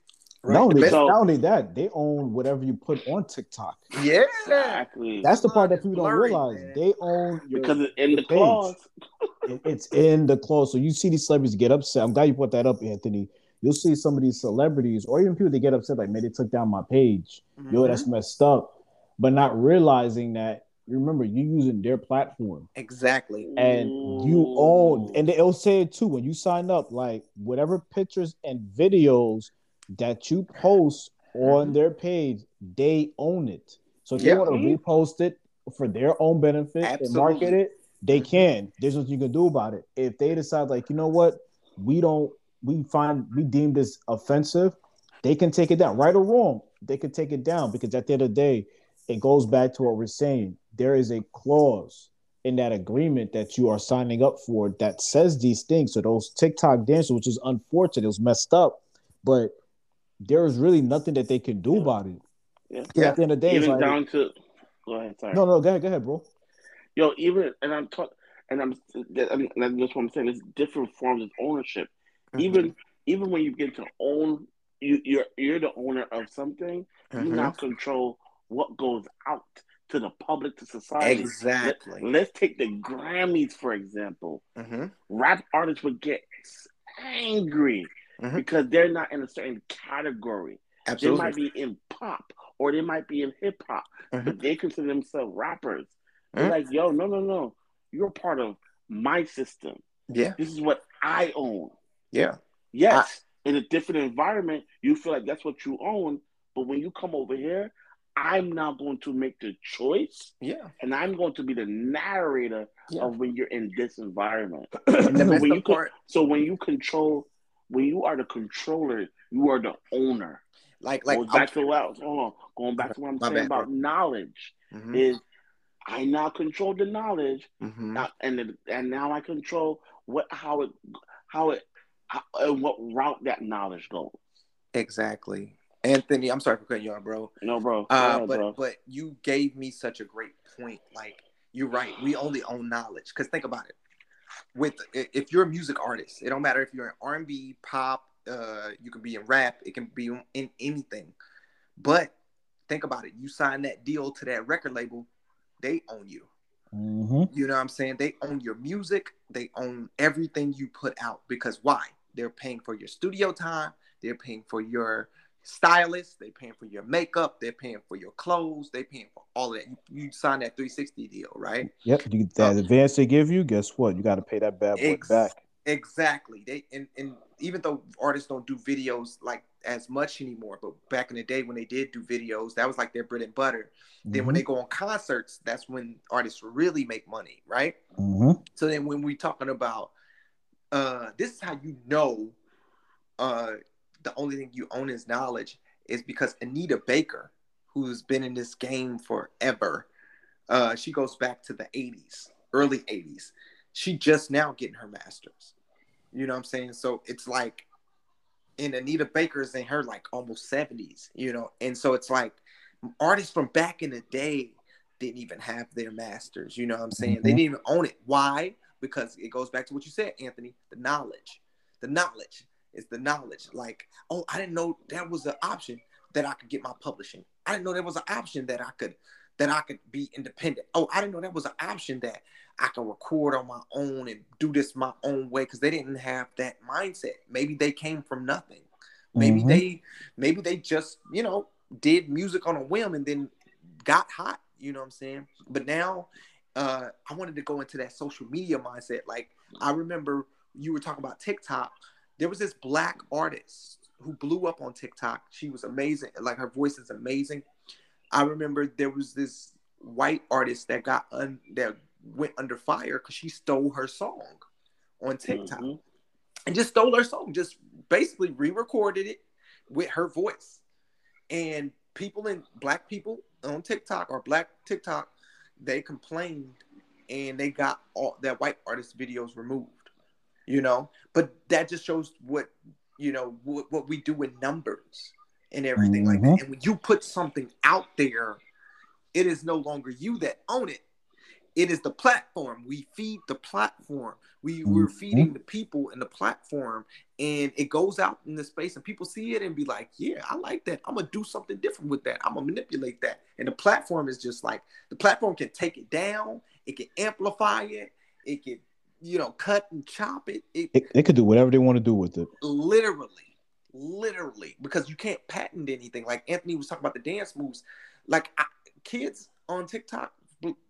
Speaker 2: Not only,
Speaker 3: So-
Speaker 2: not only that, they own whatever you put on TikTok.
Speaker 4: Yeah.
Speaker 3: Exactly.
Speaker 2: That's the part that people don't realize.
Speaker 4: man.
Speaker 2: They own your,
Speaker 3: because it's in the clause.
Speaker 2: It- it's in the clause. So you see these celebrities get upset. I'm glad you put that up, Anthony. You'll see some of these celebrities, or even people that get upset, like, man, they took down my page. Yo,
Speaker 4: Mhm.
Speaker 2: that's messed up. But not realizing that, remember, you're using their platform.
Speaker 4: exactly.
Speaker 2: and you own and they'll say it too when you sign up like whatever pictures and videos that you post on their page they own it so if
Speaker 4: Yeah.
Speaker 2: they want to repost it for their own benefit and market it they can there's nothing you can do about it if they decide like you know what we don't we find we deem this offensive they can take it down right or wrong they can take it down because at the end of the day it goes back to what we're saying there is a clause in that agreement that you are signing up for that says these things. So those TikTok dances, which is unfortunate, it was messed up, but there is really nothing that they can do about it.
Speaker 3: Yeah.
Speaker 2: Yeah. At the end of the day,
Speaker 3: even
Speaker 2: like,
Speaker 3: down to go ahead, sorry.
Speaker 2: no, no, go ahead, go ahead, bro.
Speaker 3: Yo, even and I'm talking and I'm and that's what I'm saying. There's different forms of ownership.
Speaker 4: Mm-hmm.
Speaker 3: Even even when you get to own you you're you're the owner of something, you
Speaker 4: Mhm.
Speaker 3: now control what goes out to the public, to society.
Speaker 4: Exactly.
Speaker 3: Let, us take the Grammys for example.
Speaker 4: hmm
Speaker 3: Rap artists would get angry
Speaker 4: Mhm.
Speaker 3: because they're not in a certain category. They might be in pop or they might be in hip hop,
Speaker 4: Mhm.
Speaker 3: but they consider themselves rappers. They're
Speaker 4: Mhm.
Speaker 3: like, yo, no, no, no. You're part of my system.
Speaker 4: Yeah.
Speaker 3: This is what I own.
Speaker 4: Yeah.
Speaker 3: Yes, in a different environment, you feel like that's what you own. But when you come over here, I'm now going to make the choice
Speaker 4: Yeah.
Speaker 3: and I'm going to be the narrator
Speaker 4: Yeah.
Speaker 3: of when you're in this environment. So when you
Speaker 4: part,
Speaker 3: So when you control, when you are the controller, you are the owner.
Speaker 4: like, like,
Speaker 3: Goes back to what hold on, going back to what I'm saying
Speaker 4: bad,
Speaker 3: about
Speaker 4: bro.
Speaker 3: knowledge
Speaker 4: Mhm.
Speaker 3: is I now control the knowledge,
Speaker 4: Mhm.
Speaker 3: now, and the, and now I control what how it how it how, and what route that knowledge goes.
Speaker 4: exactly. Anthony, I'm sorry for cutting you off, bro.
Speaker 3: No, bro.
Speaker 4: Uh,
Speaker 3: ahead,
Speaker 4: but
Speaker 3: bro.
Speaker 4: but you gave me such a great point. Like you're right. We only own knowledge. Because think about it. With if you're a music artist, it don't matter if you're in R&B, pop. Uh, you can be in rap. It can be in anything. But think about it. You sign that deal to that record label, they own you.
Speaker 2: Mhm.
Speaker 4: You know what I'm saying? They own your music. They own everything you put out. Because why? They're paying for your studio time. They're paying for your stylist. They're paying for your makeup. They're paying for your clothes. They're paying for all of that. You, you sign that 360 deal, right?
Speaker 2: Yep. You, that
Speaker 4: Oh.
Speaker 2: advance they give you, guess what? You got to pay that bad boy
Speaker 4: Ex-
Speaker 2: back.
Speaker 4: Exactly. They and, and even though artists don't do videos like as much anymore, but back in the day when they did do videos, that was like their bread and butter. Then when
Speaker 2: Mhm.
Speaker 4: they go on concerts, that's when artists really make money, right?
Speaker 2: Mhm.
Speaker 4: So then when we're talking about uh this is how you know uh the only thing you own is knowledge is because Anita Baker, who's been in this game forever, uh she goes back to the 80s, early 80s. She just now getting her masters. You know what I'm saying? So it's like and Anita Baker's in her like almost 70s, you know, and so it's like artists from back in the day didn't even have their masters. You know what I'm saying? They
Speaker 2: Mhm.
Speaker 4: didn't even own it. Why? Because it goes back to what you said, Anthony. The knowledge. The knowledge is the knowledge. Like, oh, I didn't know that was an option that I could get my publishing. I didn't know there was an option that I could that I could be independent. Oh, I didn't know that was an option that I could record on my own and do this my own way because they didn't have that mindset. Maybe they came from nothing. Maybe
Speaker 2: Mhm.
Speaker 4: they maybe they just, you know, did music on a whim and then got hot, you know what I'm saying? But now uh I wanted to go into that social media mindset. Like I remember you were talking about TikTok. There was this black artist who blew up on TikTok. She was amazing. Like her voice is amazing. I remember there was this white artist that got un- that went under fire because she stole her song on TikTok
Speaker 3: Mhm.
Speaker 4: and just stole her song, just basically re-recorded it with her voice. And people in black people on TikTok or black TikTok, they complained and they got all that white artist videos removed. You know, but that just shows what you know what, what we do in numbers and everything like that.
Speaker 2: Mhm.
Speaker 4: And when you put something out there, it is no longer you that own it. It is the platform. We feed the platform. We we're
Speaker 2: Mhm.
Speaker 4: feeding the people in the platform, and it goes out in the space, and people see it and be like, "Yeah, I like that. I'm gonna do something different with that. I'm gonna manipulate that." And the platform is just like the platform can take it down. It can amplify it. It can, you know, cut and chop it. It
Speaker 2: It, they could do whatever they want to do with it.
Speaker 4: literally, literally, because you can't patent anything. Like Anthony was talking about the dance moves. Like I, kids on TikTok,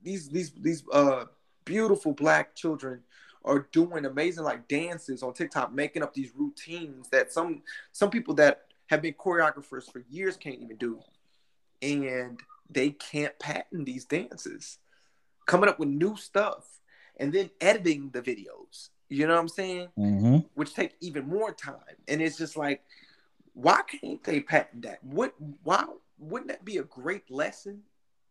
Speaker 4: these these these uh beautiful black children are doing amazing like dances on TikTok, making up these routines that some some people that have been choreographers for years can't even do, and they can't patent these dances. Coming up with new stuff and then editing the videos. You know what I'm saying?
Speaker 2: hmm
Speaker 4: which take even more time. And it's just like, why can't they patent that? What why wouldn't that be a great lesson,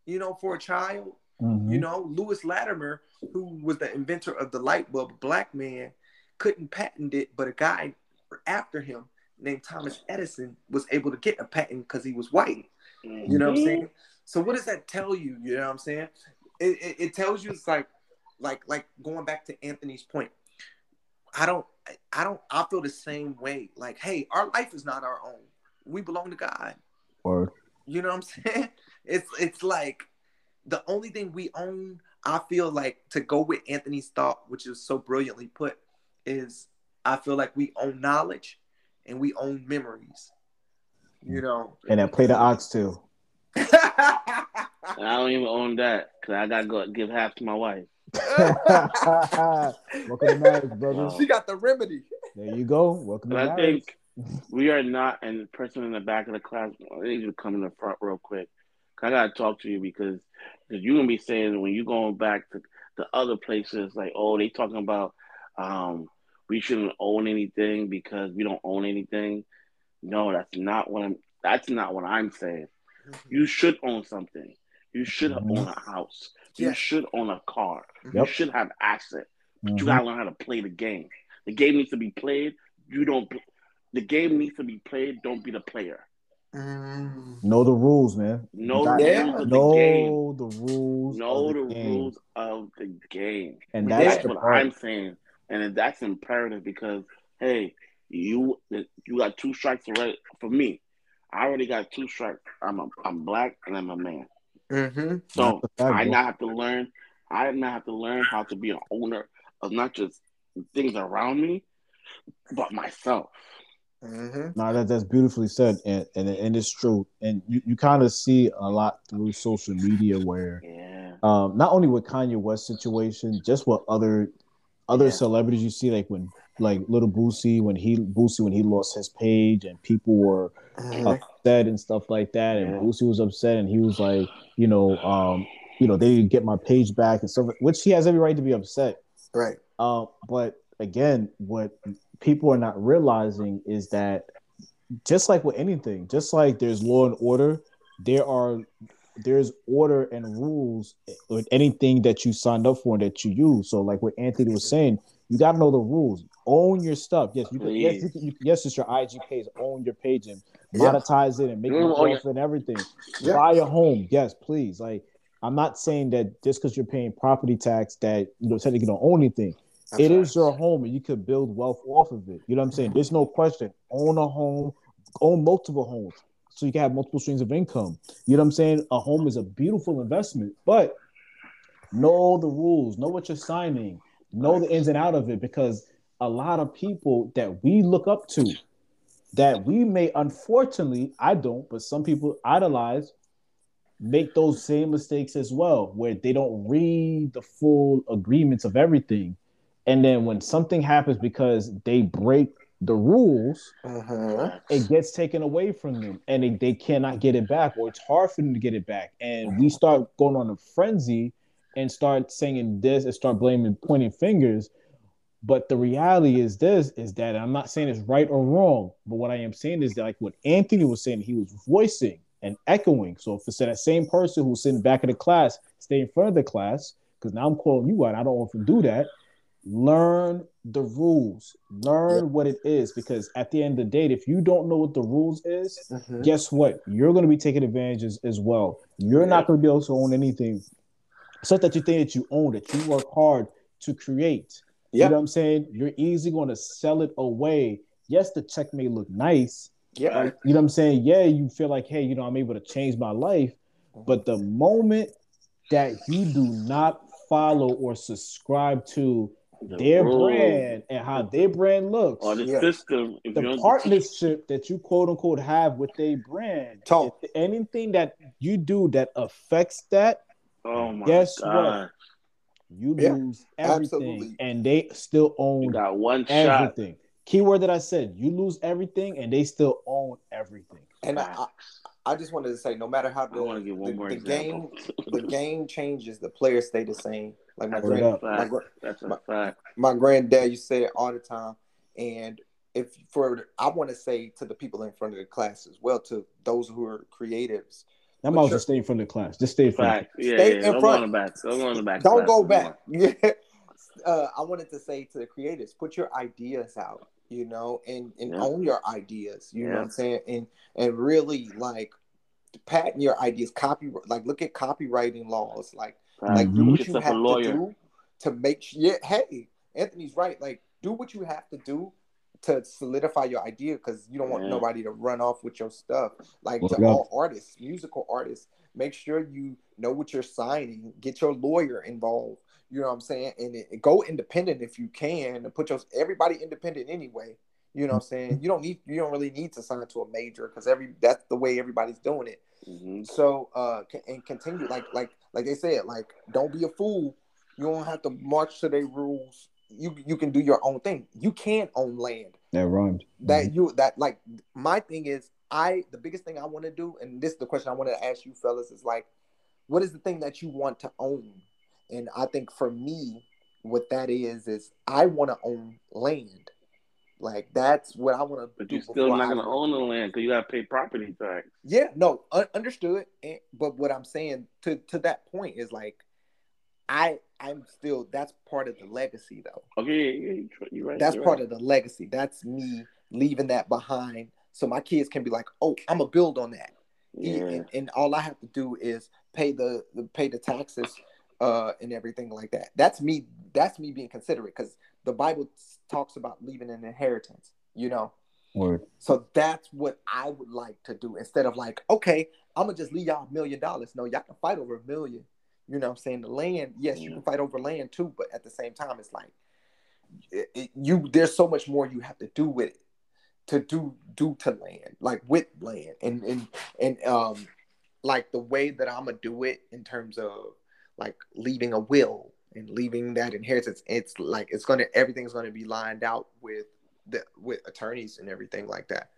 Speaker 4: you know, for a child?
Speaker 2: Hmm
Speaker 4: You know, Lewis Latimer, who was the inventor of the light bulb, black man, couldn't patent it, but a guy after him named Thomas Edison was able to get a patent because he was white. You know what I'm saying? So what does that tell you? You know what I'm saying? It, it, it tells you it's like, like, like going back to Anthony's point. I don't, I don't, I feel the same way. Like, hey, our life is not our own. We belong to God.
Speaker 2: Or
Speaker 4: You know what I'm saying? It's, it's like the only thing we own. I feel like to go with Anthony's thought, which is so brilliantly put, is I feel like we own knowledge and we own memories. You know.
Speaker 2: and I play the oxtail.
Speaker 3: too. I don't even own that because I gotta go give half to my wife.
Speaker 2: Welcome to marriage, brother.
Speaker 4: She got the remedy.
Speaker 2: There you go. Welcome to
Speaker 3: I
Speaker 2: marriage.
Speaker 3: think we are not, and the person in the back of the class, I need you to come in the front real quick. I gotta talk to you because because you're gonna be saying when you going back to the other places, like oh they talking about um we shouldn't own anything because we don't own anything. No, that's not what I'm. That's not what I'm saying. You should own something. You should
Speaker 2: Mhm.
Speaker 3: own a house. You should own a car.
Speaker 2: Yep.
Speaker 3: You should have asset. But you
Speaker 2: Mhm.
Speaker 3: gotta learn how to play the game. The game needs to be played. You don't. The game needs to be played. Don't be the player.
Speaker 4: Mm.
Speaker 2: Know the rules, man.
Speaker 3: Know the rules of the game.
Speaker 2: Know the rules.
Speaker 3: Know
Speaker 2: of
Speaker 3: the
Speaker 2: the game.
Speaker 3: rules of the game.
Speaker 2: And that's
Speaker 3: That's
Speaker 2: the
Speaker 3: what
Speaker 2: part.
Speaker 3: I'm saying, and that's imperative because hey, you you got two strikes already. For me, I already got two strikes. I'm a I'm black and I'm a man.
Speaker 4: Mm-hmm.
Speaker 3: So
Speaker 2: fact,
Speaker 3: I now have to learn. I now have to learn how to be an owner of not just things around me, but myself.
Speaker 4: Mm-hmm.
Speaker 2: No, that, that's beautifully said, and, and and it's true. And you, you kind of see a lot through social media where,
Speaker 3: Yeah.
Speaker 2: um, not only with Kanye West situation, just what other other
Speaker 3: Yeah.
Speaker 2: celebrities you see, like when like Little Boosie when he Boosie when he lost his page and people were upset and stuff like that, and
Speaker 3: Yeah.
Speaker 2: Boosie was upset and he was like, you know, um, you know, they didn't get my page back and stuff, which he has every right to be upset.
Speaker 4: Right.
Speaker 2: Um, but again, what people are not realizing is that just like with anything, just like there's law and order, there are there's order and rules with anything that you signed up for and that you use. So, like what Anthony was saying, you got to know the rules. Own your stuff. Yes, you can. Yes, you can, you, yes, it's your IG page. Own your page and
Speaker 4: Yeah.
Speaker 2: monetize it and make
Speaker 3: Mm,
Speaker 2: it and everything.
Speaker 4: Yeah.
Speaker 2: Buy a home. Yes, please. Like I'm not saying that just because you're paying property tax that you know technically don't own anything.
Speaker 4: That's
Speaker 2: It
Speaker 4: right.
Speaker 2: is your home and you could build wealth off of it. You know what I'm saying? There's no question. Own a home, own multiple homes so you can have multiple streams of income. You know what I'm saying? A home is a beautiful investment, but know the rules, know what you're signing, know the ins and out of it because a lot of people that we look up to that we may unfortunately, I don't, but some people idolize, make those same mistakes as well, where they don't read the full agreements of everything. And then when something happens because they break the rules,
Speaker 4: Uh-huh.
Speaker 2: it gets taken away from them and they, they cannot get it back, or it's hard for them to get it back. And we start going on a frenzy and start saying this and start blaming, pointing fingers. But the reality is this is that I'm not saying it's right or wrong, but what I am saying is that like what Anthony was saying, he was voicing and echoing. So if it's that same person who's sitting back in the class, stay in front of the class, because now I'm calling you out. I don't often do that. Learn the rules. Learn what it is. Because at the end of the day, if you don't know what the rules is,
Speaker 4: Mhm.
Speaker 2: guess what? You're going to be taking advantages as well. You're not going to be able to own anything. Not that you think that you own it. You work hard to create.
Speaker 4: Yeah.
Speaker 2: You know what I'm saying? You're easily going to sell it away. Yes, the check may look nice.
Speaker 4: Yeah.
Speaker 2: You know what I'm saying? Yeah, you feel like, hey, you know, I'm able to change my life. But the moment that you do not follow or subscribe to
Speaker 3: The
Speaker 2: their
Speaker 3: rule
Speaker 2: brand and how their brand looks,
Speaker 3: or the
Speaker 4: Yeah.
Speaker 3: system. If
Speaker 2: the
Speaker 3: don't
Speaker 2: partnership that you quote unquote have with their brand,
Speaker 4: Talk.
Speaker 2: anything that you do that affects that,
Speaker 3: oh my
Speaker 2: Guess what?
Speaker 3: god,
Speaker 2: you
Speaker 4: Yeah,
Speaker 2: lose everything,
Speaker 4: absolutely.
Speaker 2: and they still
Speaker 3: you
Speaker 2: own
Speaker 3: got one shot.
Speaker 2: everything. Keyword that I said: you lose everything, and they still own everything.
Speaker 4: And I, I, I just wanted to say, no matter how
Speaker 3: I want
Speaker 4: the,
Speaker 3: one
Speaker 4: the,
Speaker 3: more
Speaker 4: the game the game changes, the players stay the same. Like my grand,
Speaker 2: up.
Speaker 3: a
Speaker 4: my,
Speaker 3: fact.
Speaker 4: gra-
Speaker 3: That's a
Speaker 4: my-
Speaker 3: fact.
Speaker 4: my granddad used to say it all the time. And if for I want to say to the people in front of the class as well, to those who are creatives,
Speaker 2: I'm
Speaker 4: But
Speaker 2: also
Speaker 4: sure.
Speaker 2: stay in front of the class. Just stay in front.
Speaker 3: Fact. Yeah,
Speaker 4: Stay
Speaker 3: yeah.
Speaker 4: in
Speaker 3: Don't
Speaker 4: front.
Speaker 3: go the back. Don't go the back.
Speaker 4: don't go
Speaker 3: Come on.
Speaker 4: back. uh, I wanted to say to the creatives, put your ideas out, you know, and and
Speaker 3: Yeah.
Speaker 4: own your ideas. You know what I'm saying? And and really like patent your ideas. Copy like look at copyrighting laws. Like
Speaker 3: Fact.
Speaker 4: like do
Speaker 2: Mhm.
Speaker 4: what you
Speaker 3: yourself a
Speaker 4: have to do to make sure. Yeah, hey, Anthony's right. Like do what you have to do to solidify your idea because you don't want
Speaker 3: Yeah.
Speaker 4: nobody to run off with your stuff. Like to
Speaker 2: Word up.
Speaker 4: all artists, musical artists, make sure you know what you're signing. Get your lawyer involved. You know what I'm saying? And it, go independent if you can, and put your everybody independent anyway. You know what I'm saying? You don't need you don't really need to sign to a major because every that's the way everybody's doing it.
Speaker 3: Mhm.
Speaker 4: So uh and continue like like like they said like don't be a fool. You don't have to march to their rules. You you can do your own thing. You can own land.
Speaker 2: That rhymed.
Speaker 4: That mm-hmm. you that like my thing is I the biggest thing I want to do and this is the question I wanted to ask you fellas is like what is the thing that you want to own? And I think for me what that is is I want to own land. Like that's what I want to
Speaker 3: But you're still not gonna own the land because you gotta pay property tax.
Speaker 4: yeah, no, un- understood. And, but what I'm saying to to that point is like, I I'm still that's part of the legacy though.
Speaker 3: Okay, yeah, yeah, you're right.
Speaker 4: That's
Speaker 3: you're
Speaker 4: part
Speaker 3: right.
Speaker 4: of the legacy. That's me leaving that behind, so my kids can be like, oh, I'm gonna build on that.
Speaker 3: Yeah.
Speaker 4: And, and all I have to do is pay the, the pay the taxes, uh, and everything like that. That's me. That's me being considerate because the Bible talks about leaving an inheritance. You know.
Speaker 2: Word.
Speaker 4: So that's what I would like to do instead of like, okay, I'm gonna just leave y'all a million dollars. No, y'all can fight over a million. You know what I'm saying? The land, yes, you can fight over land too, but at the same time, it's like it, it- you there's so much more you have to do with it to do do to land, like with land. And and and um like the way that I'm gonna do it in terms of like leaving a will and leaving that inheritance, it's like it's gonna everything's gonna be lined out with the with attorneys and everything like that.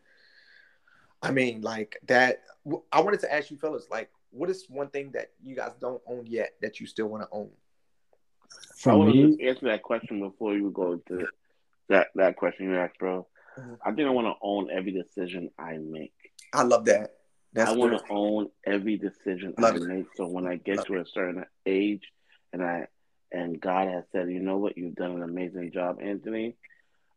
Speaker 4: I mean, like that. I wanted to ask you, fellas, like, what is one thing that you guys don't own yet that you still want to own?
Speaker 3: I
Speaker 2: For
Speaker 3: want
Speaker 2: me,
Speaker 3: to answer that question before you go to that that question you asked, bro.
Speaker 4: Mhm.
Speaker 3: I think I want to own every decision I make.
Speaker 4: I love that. That's
Speaker 3: I want to own every decision
Speaker 4: Love
Speaker 3: I
Speaker 4: it.
Speaker 3: make. So when I get
Speaker 4: Love
Speaker 3: to a certain age, and I and God has said, you know what, you've done an amazing job, Anthony.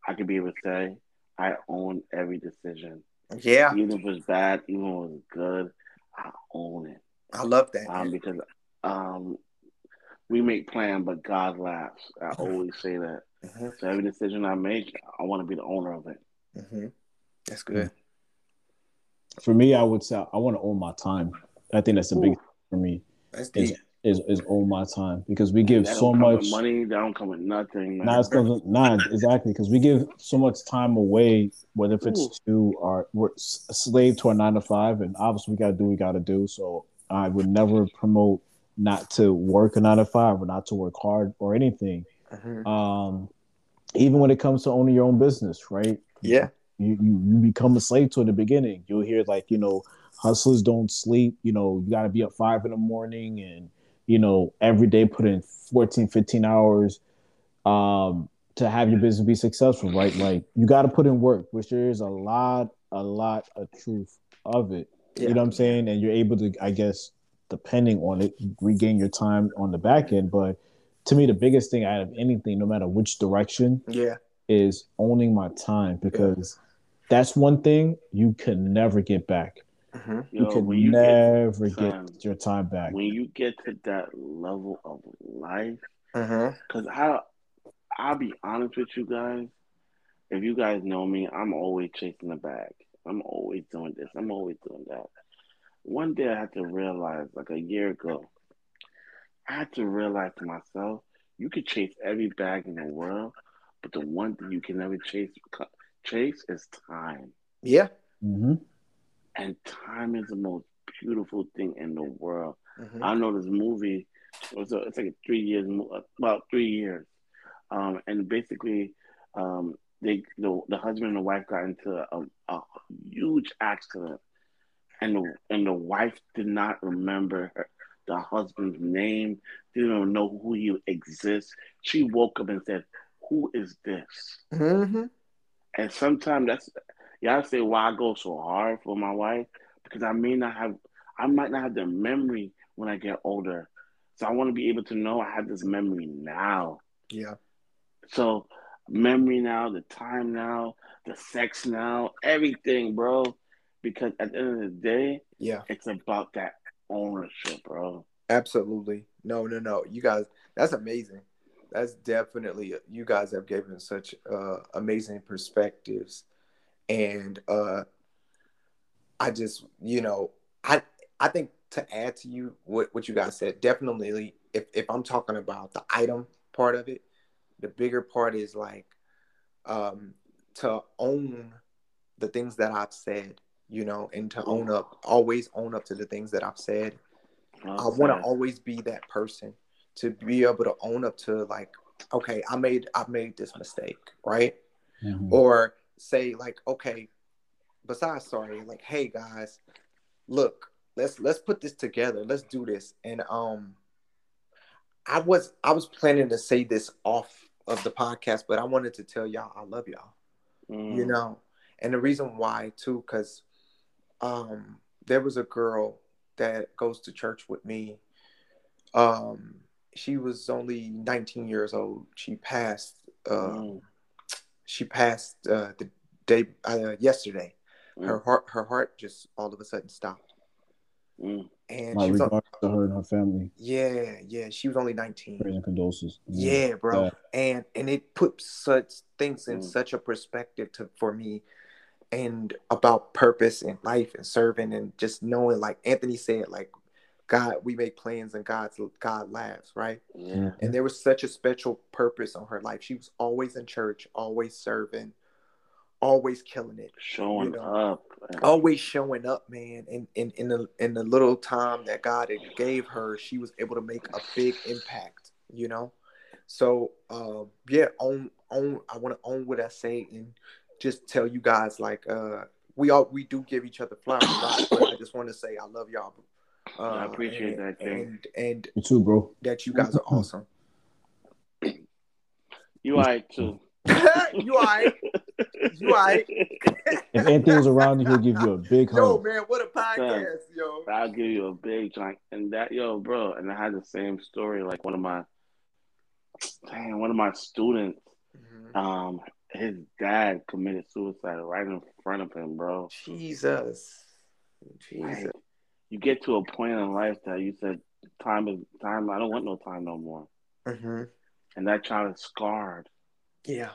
Speaker 3: I could be able to say, I own every decision,
Speaker 4: Yeah,
Speaker 3: even if it's bad, even if it was good. I own it.
Speaker 4: I love that.
Speaker 3: um, because um, we make plan, but God laughs. I always say that.
Speaker 4: hmm
Speaker 3: So every decision I make, I want to be the owner of it.
Speaker 4: hmm That's good.
Speaker 2: for me, I would say I want to own my time. I think that's a big
Speaker 3: Ooh.
Speaker 2: for me.
Speaker 4: That's
Speaker 2: Is
Speaker 4: deep.
Speaker 2: is is is all my time because we give so
Speaker 3: don't with
Speaker 2: much
Speaker 3: money. That don't come with nothing, man.
Speaker 2: Nah, it's not, nah, exactly because we give so much time away, whether if it's
Speaker 3: Ooh.
Speaker 2: to our we're s- a slave to our nine to five, and obviously we gotta do what we gotta do. So I would never promote not to work a nine to five or not to work hard or anything.
Speaker 4: Mhm.
Speaker 2: Um, even when it comes to owning your own business, right?
Speaker 4: Yeah.
Speaker 2: you, you you become a slave to it in the beginning. You'll hear like, you know, hustlers don't sleep, you know, you gotta be up five in the morning and you know, every day put in 14, 15 hours um to have your business be successful, right? Like you gotta put in work, which there is a lot, a lot of truth of it.
Speaker 4: Yeah.
Speaker 2: You know what I'm saying? And you're able to, I guess, depending on it, regain your time on the back end. But to me, the biggest thing out of anything, no matter which direction,
Speaker 4: Yeah.
Speaker 2: is owning my time because that's one thing you can never get back.
Speaker 4: Hmm
Speaker 2: You
Speaker 3: Yo,
Speaker 2: can
Speaker 3: you
Speaker 2: never
Speaker 3: get,
Speaker 2: get, your time back.
Speaker 3: when you get to that level of life, because I, I'll be honest with you guys. If you guys know me, I'm always chasing the bag. I'm always doing this. I'm always doing that. One day I had to realize, like a year ago, I had to realize to myself, you could chase every bag in the world, but the one thing you can never chase chase is time.
Speaker 4: Yeah.
Speaker 2: hmm
Speaker 3: And time is the most beautiful thing in the world.
Speaker 4: hmm
Speaker 3: I know this movie. Was a, it's like a three years, about three years, um, and basically, um, they the, the husband and the wife got into a, a huge accident, and the and the wife did not remember her, the husband's name, didn't know who he exists. She woke up and said, "Who is this?"
Speaker 4: hmm
Speaker 3: And sometimes that's y'all say why I go so hard for my wife because I may not have I might not have the memory when I get older. So I want to be able to know I have this memory now.
Speaker 4: Yeah.
Speaker 3: So memory now, the time now, the sex now, everything, bro. Because at the end of the day,
Speaker 4: Yeah.
Speaker 3: it's about that ownership, bro.
Speaker 4: Absolutely. No, no, no. You guys, that's amazing. That's definitely you guys have given such uh, amazing perspectives, and uh, I just you know I I think to add to you what what you guys said, definitely if if I'm talking about the item part of it, the bigger part is like um, to own the things that I've said, you know, and to own up, always own up to the things that I've said I want to always be that person to be able to own up to like, okay, I made I made this mistake, right?
Speaker 2: Mhm.
Speaker 4: Or say like, okay, besides sorry, like, hey guys, look, let's let's put this together. Let's do this. And um I was I was planning to say this off of the podcast, but I wanted to tell y'all I love y'all
Speaker 3: Mm.
Speaker 4: you know and the reason why too because um there was a girl that goes to church with me um she was only 19 years old she passed uh
Speaker 3: Mm.
Speaker 4: She passed uh the day uh, yesterday her
Speaker 3: Mm.
Speaker 4: heart her heart just all of a sudden stopped
Speaker 3: Mm.
Speaker 4: and
Speaker 2: My
Speaker 4: she was on,
Speaker 2: regards to her and her family.
Speaker 4: yeah yeah she was only 19
Speaker 2: Prayers and condolences.
Speaker 4: yeah bro
Speaker 2: Yeah.
Speaker 4: and and it put such things in
Speaker 3: Mm.
Speaker 4: such a perspective to for me and about purpose and life and serving and just knowing like anthony said like god we make plans and god's god laughs right
Speaker 3: Yeah.
Speaker 4: and there was such a special purpose on her life she was always in church always serving always killing it
Speaker 3: Showing
Speaker 4: You know.
Speaker 3: up.
Speaker 4: always showing up man and in, in, the in the little time that god had gave her she was able to make a big impact you know so um yeah own own i want to own what i say and just tell you guys like uh we all we do give each other flowers right? but i just want to say i love y'all uh,
Speaker 3: I appreciate
Speaker 4: and,
Speaker 3: that, King.
Speaker 4: and and
Speaker 2: You too, bro.
Speaker 4: that you guys are awesome
Speaker 3: You alright too.
Speaker 4: you all right you all right
Speaker 2: If Anthony was around, he'll give you a big hug.
Speaker 4: yo
Speaker 2: hug.
Speaker 4: man what a podcast yo
Speaker 3: I'll give you a big joint. And that, yo, bro, and I had the same story. Like one of my, dang, one of my students,
Speaker 4: Mhm.
Speaker 3: um, his dad committed suicide right in front of him, bro.
Speaker 4: jesus
Speaker 3: Like,
Speaker 4: jesus
Speaker 3: you get to a point in life that you said, time is time. I don't want no time no more.
Speaker 4: hmm
Speaker 3: And that child is scarred.
Speaker 4: Yeah.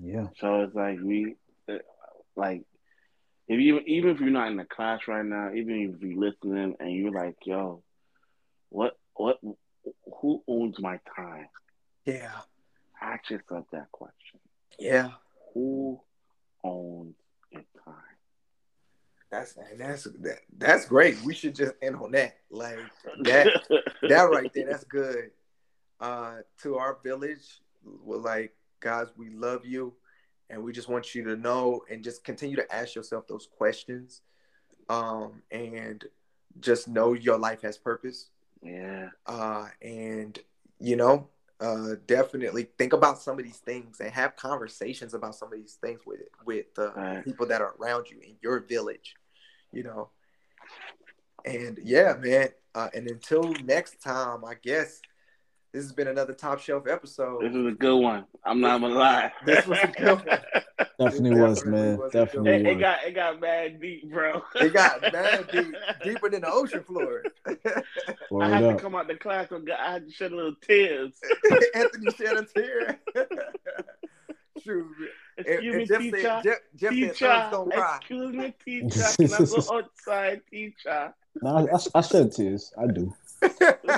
Speaker 2: Yeah.
Speaker 3: So it's like we, uh, like, if you even if you're not in the class right now, even if you're listening and you're like, yo, what what who owns my time?
Speaker 4: Yeah.
Speaker 3: Ask yourself that question.
Speaker 4: Yeah.
Speaker 3: Who owns your time?
Speaker 4: That's and that's that, that's great. We should just end on that. Like that that right there, that's good. Uh to our village, we're like, guys, we love you and we just want you to know and just continue to ask yourself those questions. Um and just know your life has purpose.
Speaker 3: Yeah.
Speaker 4: Uh and you know, uh definitely think about some of these things and have conversations about some of these things with with uh,
Speaker 3: Right.
Speaker 4: people that are around you in your village you know and yeah man uh, and until next time i guess this has been another top shelf episode.
Speaker 3: This
Speaker 4: episode
Speaker 3: is a good one. I'm not gonna lie.
Speaker 4: This was a good one.
Speaker 2: Definitely was,
Speaker 4: definitely
Speaker 2: man.
Speaker 4: was
Speaker 2: Definitely
Speaker 3: It, it got it got mad deep, bro.
Speaker 4: it got mad deep deeper than the ocean floor
Speaker 3: I
Speaker 2: Word
Speaker 3: had to come out the classroom. I had to shed a little tears.
Speaker 4: anthony shed a tear Shoot.
Speaker 3: Excuse
Speaker 4: And- and
Speaker 3: me,
Speaker 4: Jeff
Speaker 3: teacher.
Speaker 4: said, Jeff, Jeff
Speaker 3: teacher.
Speaker 4: thumbs.
Speaker 3: Excuse me, teacher. Can I go outside, teacher?
Speaker 2: Nah, I, I shed tears. I do. I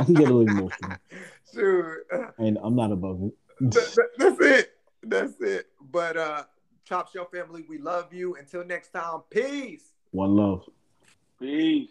Speaker 2: can get a little emotional,
Speaker 4: Shoot.
Speaker 2: and I'm not above it.
Speaker 4: That- that- that's it. That's it. But uh Top Shelf family, we love you. Until next time, peace.
Speaker 2: One love.
Speaker 3: Peace.